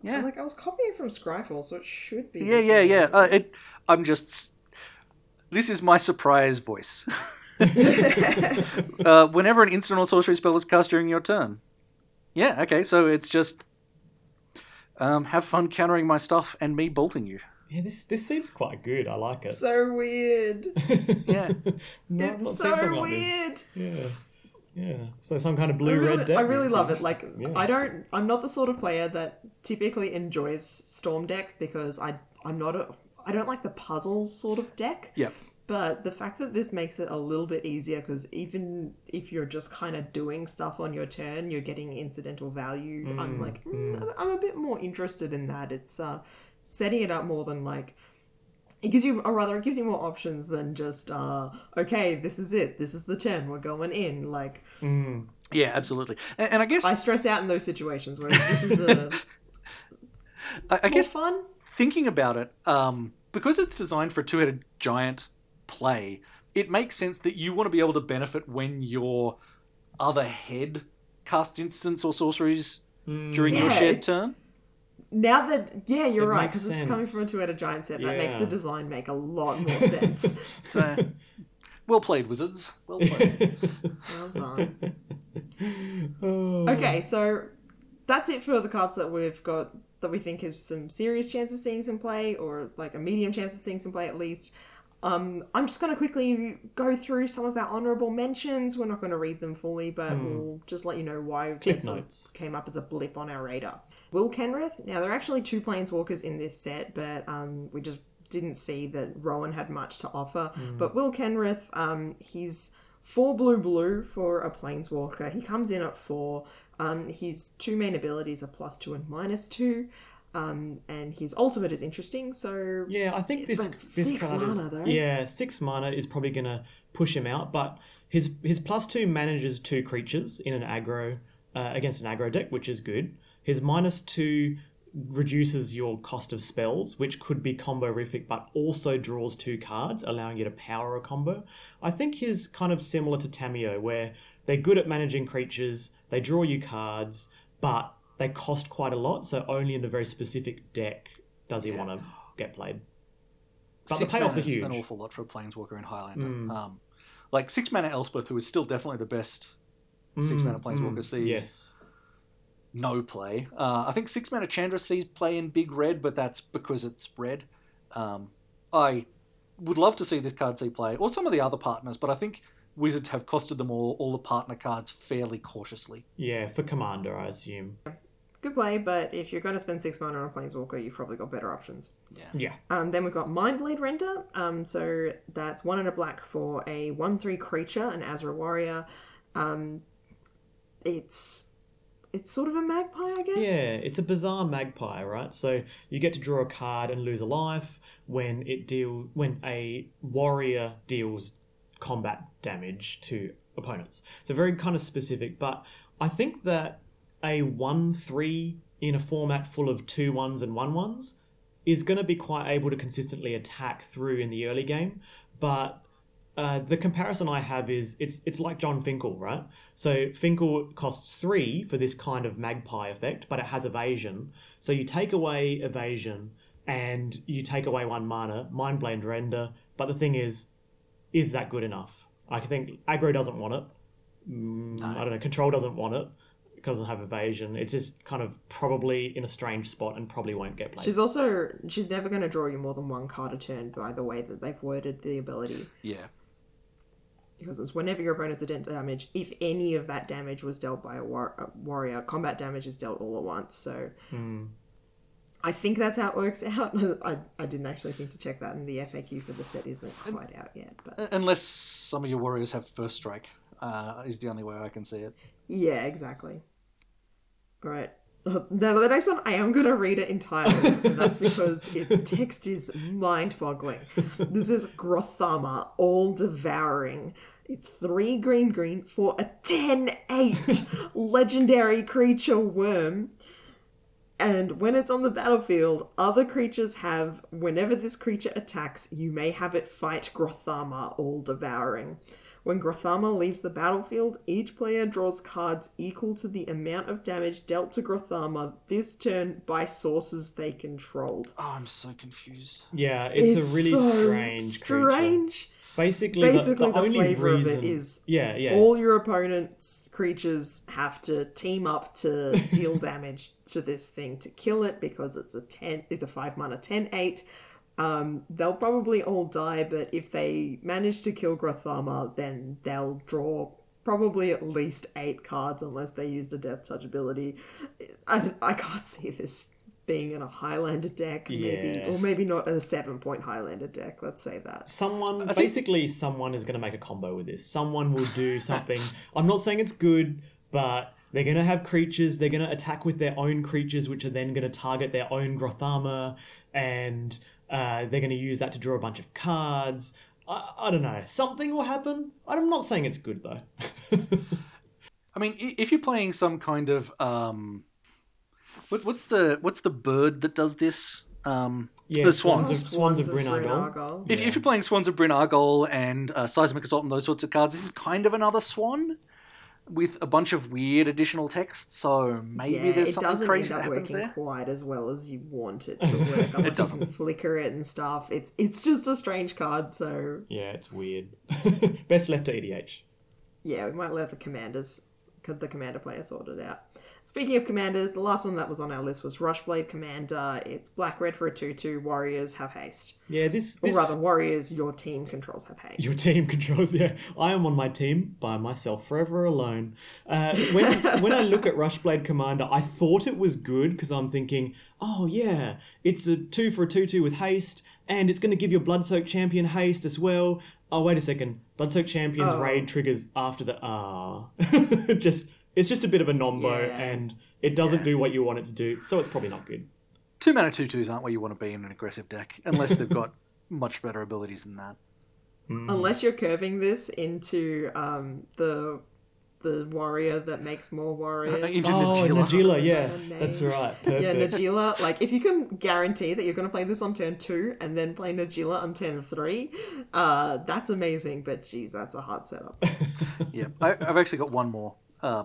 Yeah. Like I was copying from Scryfall, so it should be. Yeah, yeah, yeah. Uh, it, I'm just. This is my surprise voice. uh, whenever an instant or sorcery spell is cast during your turn. Yeah, okay, so it's just. Um, have fun countering my stuff and me bolting you. Yeah, this this seems quite good. I like it. So weird. Yeah. no, it's not so seen something like this. weird. Yeah. Yeah. So some kind of I blue really, red deck. I really love it. Like Yeah. I don't. I'm not the sort of player that typically enjoys storm decks because I. I'm not a. I don't like the puzzle sort of deck. Yep. But the fact that this makes it a little bit easier because even if you're just kind of doing stuff on your turn, you're getting incidental value. I'm like, mm, I'm a bit more interested in that. It's uh, setting it up more than like it gives you, or rather, it gives you more options than just uh, okay, this is it, this is the turn, we're going in. Like Yeah, absolutely. And, and I guess I stress out in those situations, where this is a I, I guess fun. thinking about it, um, because it's designed for a two-headed giant play, it makes sense that you want to be able to benefit when your other head casts instants or sorceries during your shared turn. Now that yeah, you're It right because it's coming from a two-headed giant set. That makes the design make a lot more sense. So, well played, wizards. Well played. well done. Oh. Okay, so that's it for the cards that we've got that we think have some serious chance of seeing some play, or like a medium chance of seeing some play at least. Um, I'm just going to quickly go through some of our honourable mentions. We're not going to read them fully, but we'll just let you know why Cliff they sort of notes. came up as a blip on our radar. Will Kenrith. Now, there are actually two planeswalkers in this set, but um, we just didn't see that Rowan had much to offer. But Will Kenrith, um, he's four blue blue for a planeswalker. He comes in at four. Um, his two main abilities are plus two and minus two. Um, and his ultimate is interesting, so Yeah, I think this this six card is mana, though. yeah six mana is probably gonna push him out, but his his plus two manages two creatures in an aggro uh, against an aggro deck, which is good. His minus two reduces your cost of spells, which could be combo-rific, but also draws two cards, allowing you to power a combo. I think he's kind of similar to Tamiyo, where they're good at managing creatures, they draw you cards, but they cost quite a lot, so only in a very specific deck does he want to get played. But six the payoffs are is huge. an awful lot for a planeswalker in Highlander. Um, like six mana Elspeth, who is still definitely the best six mana planeswalker, sees Mm, Yes. No play. Uh, I think six mana Chandra sees play in big red, but that's because it's red. Um, I would love to see this card see play, or some of the other partners, but I think Wizards have costed them all all the partner cards fairly cautiously. Yeah, for Commander, I assume. good play. But if you're going to spend six mana on a planeswalker, you've probably got better options. Yeah. Um, then we've got Mindblade Render. Um, so that's one and a black for a one three creature, an Azra warrior. Um, it's it's sort of a magpie, I guess. Yeah, it's a bizarre magpie, right? So you get to draw a card and lose a life when it deal when a warrior deals combat damage to opponents. So very kind of specific, but I think that a one three in a format full of two ones and one ones is going to be quite able to consistently attack through in the early game, but uh, the comparison I have is it's it's like Jon Finkel, right? So Finkel costs three for this kind of magpie effect, but it has evasion. So you take away evasion and you take away one mana, Mindblade Render. But the thing is, is that good enough? I think aggro doesn't want it. Mm, I don't know. Control doesn't want it. It doesn't have evasion. It's just kind of probably in a strange spot and probably won't get played. She's also she's never going to draw you more than one card a turn by the way that they've worded the ability. Yeah. Because it's whenever your opponent's dealt damage, if any of that damage was dealt by a, war- a warrior, combat damage is dealt all at once. So Hmm. I think that's how it works out. I, I didn't actually think to check that, and the FAQ for the set isn't quite out yet. But Unless some of your warriors have first strike, uh, is the only way I can see it. yeah, exactly. All right. Now the next one, I am going to read it entirely. and that's because its text is mind-boggling. This is Grothama, all devouring. It's three green green for a 10-8 legendary creature worm. And when it's on the battlefield, other creatures have, whenever this creature attacks, you may have it fight Grothama, all devouring. When Grothama leaves the battlefield, each player draws cards equal to the amount of damage dealt to Grothama this turn by sources they controlled. Oh, I'm so confused. yeah, it's, a really so strange, creature. strange. Basically, Basically, the, the, the, only flavor reason, of it is yeah, yeah, all your opponent's creatures have to team up to deal damage to this thing to kill it because it's a 10 it's a 5 mana 10 8 um, they'll probably all die but if they manage to kill Grothama then they'll draw probably at least 8 cards unless they used a death touch ability I, I can't see this being in a Highlander deck maybe Yeah. or maybe not a 7 point Highlander deck let's say that Someone, think- basically, someone is going to make a combo with this. Someone will do something. I'm not saying it's good, but they're going to have creatures. They're going to attack with their own creatures, which are then going to target their own Grothama, and uh, they're going to use that to draw a bunch of cards. I, I don't know. Something will happen. I'm not saying it's good though. I mean, if you're playing some kind of um, what, what's the what's the bird that does this? Um, yeah, The swans. of, swans of Bryn Argoll. Argoll. if, if you're playing Swans of Bryn Argoll and uh, Seismic Assault and those sorts of cards, this is kind of another Swan with a bunch of weird additional text. So maybe yeah, there's it something doesn't crazy end that up happens working there. quite as well as you want it to work. it you doesn't. flicker it and stuff. It's it's just a strange card, so Yeah, it's weird. Best left to EDH. yeah, we might let the commanders, the commander player sort it out. Speaking of commanders, the last one that was on our list was Rushblade Commander. It's black red for a two-two. Warriors have haste, Yeah, this. or rather, warriors your team controls have haste. Your team controls, yeah. I am on my team by myself, forever alone. Uh, when when I look at Rushblade Commander, I thought it was good because I'm thinking, oh yeah, it's a two for a two-two with haste, and it's going to give your Bloodsoaked Champion haste as well. Oh wait a second, Bloodsoaked Champion's Oh. raid triggers after the ah. just it's just a bit of a nombo, Yeah. and it doesn't Yeah. do what you want it to do, so it's probably not good. Two mana two twos aren't where you want to be in an aggressive deck, unless they've got much better abilities than that. Unless you're curving this into um, the the warrior that makes more warriors. Into Oh, Najeela. Najeela, yeah, that's name. right. Yeah, Najeela, like if you can guarantee that you're going to play this on turn two and then play Najeela on turn three, uh, that's amazing. But geez, that's a hard setup. Yeah, I, I've actually got one more uh,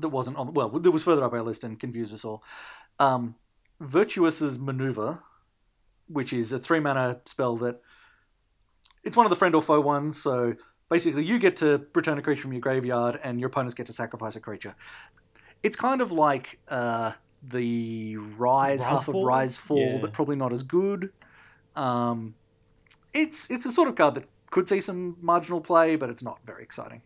that wasn't on. Well, that was further up our list and confused us all. Um, Virtus's Maneuver, which is a three mana spell that it's one of the friend or foe ones. So basically, you get to return a creature from your graveyard, and your opponents get to sacrifice a creature. It's kind of like uh, the Rise, half of Rise Fall, Yeah. but probably not as good. Um, it's it's the sort of card that could see some marginal play, but it's not very exciting.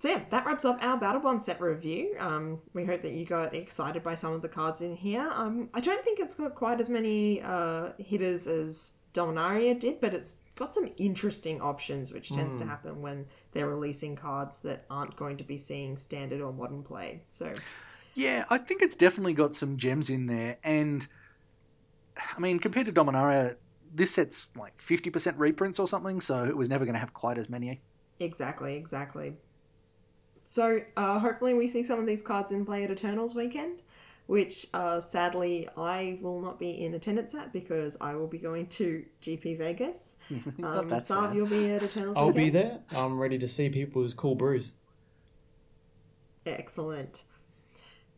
So yeah, that wraps up our Battlebond set review. Um, we hope that you got excited by some of the cards in here. Um, I don't think it's got quite as many uh, hitters as Dominaria did, but it's got some interesting options, which tends to happen when they're releasing cards that aren't going to be seeing standard or modern play. So, Yeah, I think it's definitely got some gems in there, and I mean, compared to Dominaria, this set's like fifty percent reprints or something, so it was never going to have quite as many. exactly, exactly. So, uh, hopefully, we see some of these cards in play at Eternals weekend, which uh, sadly I will not be in attendance at because I will be going to GP Vegas. Not Um, that Sav, sad. you'll be at Eternals I'll be there. I'm ready to see people's cool brews. Excellent.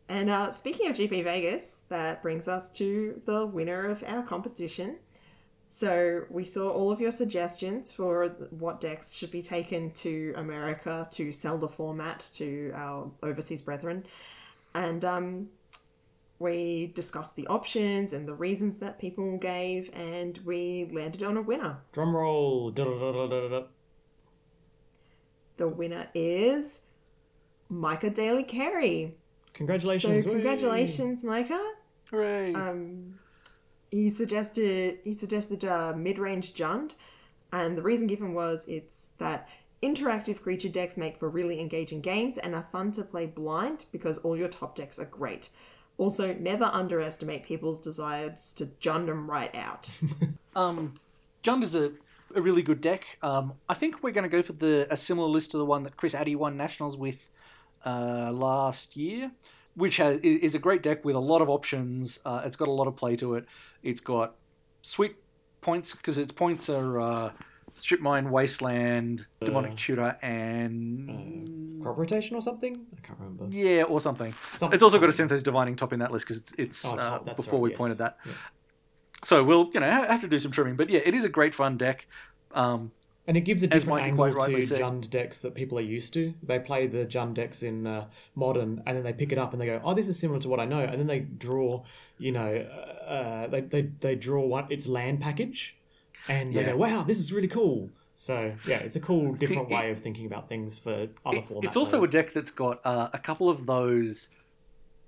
And uh, speaking of GP Vegas, that brings us to the winner of our competition. So we saw all of your suggestions for what decks should be taken to America to sell the format to our overseas brethren, and um, we discussed the options and the reasons that people gave, and we landed on a winner. Drum roll. The winner is Micah Daly Carey. So Congratulations. Whee! congratulations, Micah. Hooray! um, he suggested he suggested uh, mid-range Jund, and the reason given was it's that interactive creature decks make for really engaging games and are fun to play blind because all your top decks are great. Also, never underestimate people's desires to Jund them right out. Um, Jund is a, a really good deck. Um, I think we're going to go for the a similar list to the one that Chris Addy won nationals with uh, last year, which has, is a great deck with a lot of options. Uh, it's got a lot of play to it. It's got sweet points because its points are uh, Strip Mine, Wasteland, Demonic Tutor, and Crop rotation or something? I can't remember. yeah, or something. Something- It's also got a Sensei's Divining top in that list because it's, it's Oh, uh, top, that's before right, we yes. pointed that. Yeah. So we'll you know have to do some trimming, but yeah, it is a great fun deck. Um, And it gives a different angle to said. Jund decks that people are used to. They play the Jund decks in uh, modern, and then they pick it up and they go, "Oh, this is similar to what I know." And then they draw, you know, uh, they, they they draw one its land package, and they Yeah. go, "Wow, this is really cool." So yeah, it's a cool, different It- way of thinking about things for other it- formats. it's also a deck that's got uh, a couple of those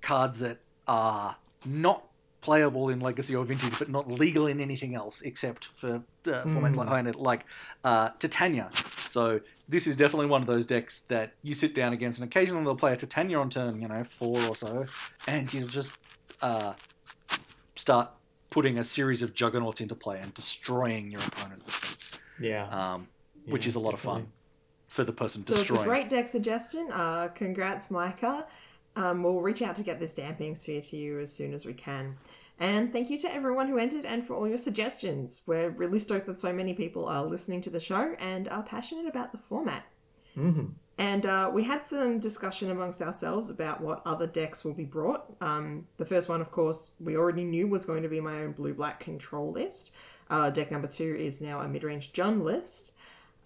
cards that are not playable in Legacy or Vintage, but not legal in anything else except for uh, formats like High like uh, Titania. So this is definitely one of those decks that you sit down against, and occasionally they'll play a Titania on turn, you know, four or so, and you'll just uh, start putting a series of juggernauts into play and destroying your opponent with them, Yeah, um, which is a lot of fun for the person So it's a great deck suggestion. Uh, congrats, Micah. Um, we'll reach out to get this damping sphere to you as soon as we can. And thank you to everyone who entered and for all your suggestions. We're really stoked that so many people are listening to the show and are passionate about the format. hmm And uh, we had some discussion amongst ourselves about what other decks will be brought. Um, the first one, of course, we already knew was going to be my own blue black control list. Uh, deck number two is now a mid range Jund list.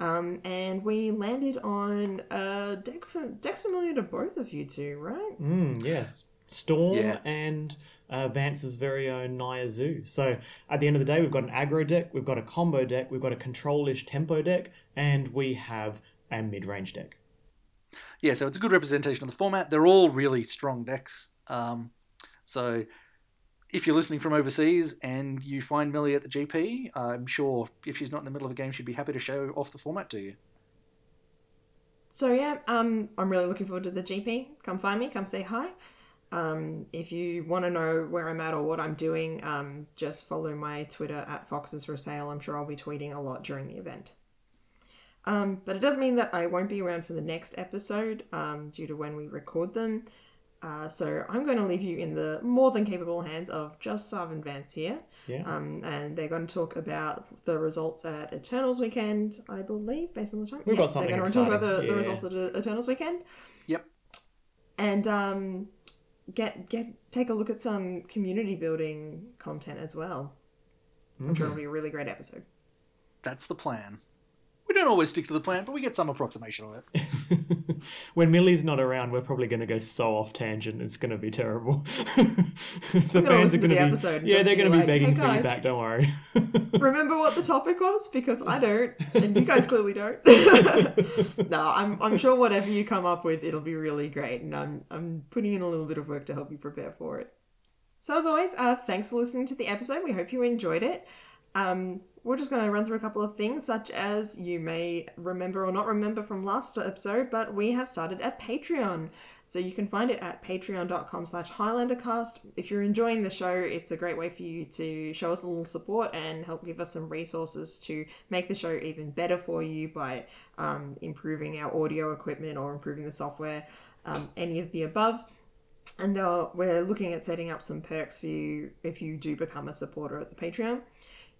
Um, and we landed on a deck for, decks familiar to both of you two, right? Mm, yes. Storm Yeah. and uh, Vance's very own Naya Zoo. So at the end of the day, we've got an aggro deck, we've got a combo deck, we've got a control-ish tempo deck, and we have a mid-range deck. yeah, so it's a good representation of the format. They're all really strong decks. Um, so if you're listening from overseas and you find Millie at the GP, I'm sure if she's not in the middle of a game, she'd be happy to show off the format to you. So yeah, um, I'm really looking forward to the GP. Come find me, come say hi. Um, if you want to know where I'm at or what I'm doing, um, just follow my Twitter at Foxes for Sale. I'm sure I'll be tweeting a lot during the event. Um, but it does mean that I won't be around for the next episode um, due to when we record them. Uh, so I'm going to leave you in the more than capable hands of just Sav and Vance here. Yeah. Um, and they're going to talk about the results at Eternals weekend, I believe, based on the time. We've got yes, something they're going to talk about the, exciting, the results at uh, Eternals weekend Yep. and um, get get take a look at some community building content as well. I'm sure it'll be a really great episode. That's the plan. We don't always stick to the plan, but we get some approximation of it. when Millie's not around, we're probably going to go so off tangent. It's going to be terrible. the gonna listen to be, episode yeah, they're going to like, be begging "Hey, for you back. Don't worry. Remember what the topic was? Because I don't, and you guys clearly don't. no, I'm I'm sure whatever you come up with, it'll be really great, and I'm I'm putting in a little bit of work to help you prepare for it. So as always, uh, thanks for listening to the episode. We hope you enjoyed it. Um, we're just going to run through a couple of things, such as you may remember or not remember from last episode, but we have started a Patreon. So you can find it at patreon.com slash highlandercast. If you're enjoying the show, it's a great way for you to show us a little support and help give us some resources to make the show even better for you by um, improving our audio equipment or improving the software, um, any of the above. And uh, we're looking at setting up some perks for you if you do become a supporter at the Patreon.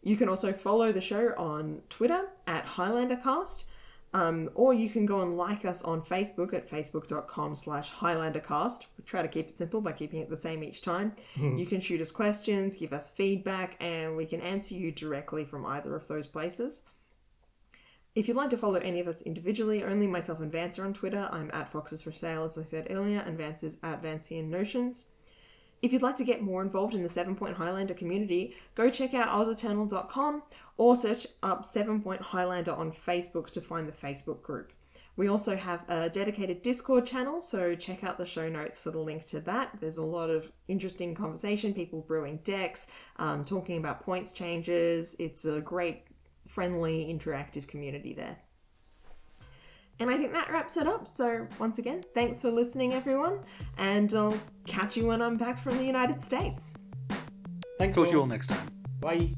You can also follow the show on Twitter at HighlanderCast. Um, or you can go and like us on Facebook at facebook.com slash highlandercast. We try to keep it simple by keeping it the same each time. You can shoot us questions, give us feedback, and we can answer you directly from either of those places. If you'd like to follow any of us individually, only myself and Vance are on Twitter. I'm at Foxes for Sale, as I said earlier, and Vance is at Vancian Notions. If you'd like to get more involved in the Seven Point Highlander community, go check out ozeternal.com or search up Seven Point Highlander on Facebook to find the Facebook group. We also have a dedicated Discord channel, so check out the show notes for the link to that. There's a lot of interesting conversation, people brewing decks, um, talking about points changes. It's a great, friendly, interactive community there. And I think that wraps it up. So, once again, thanks for listening, everyone, and I'll catch you when I'm back from the United States. Thanks Talk to you all. all next time. Bye.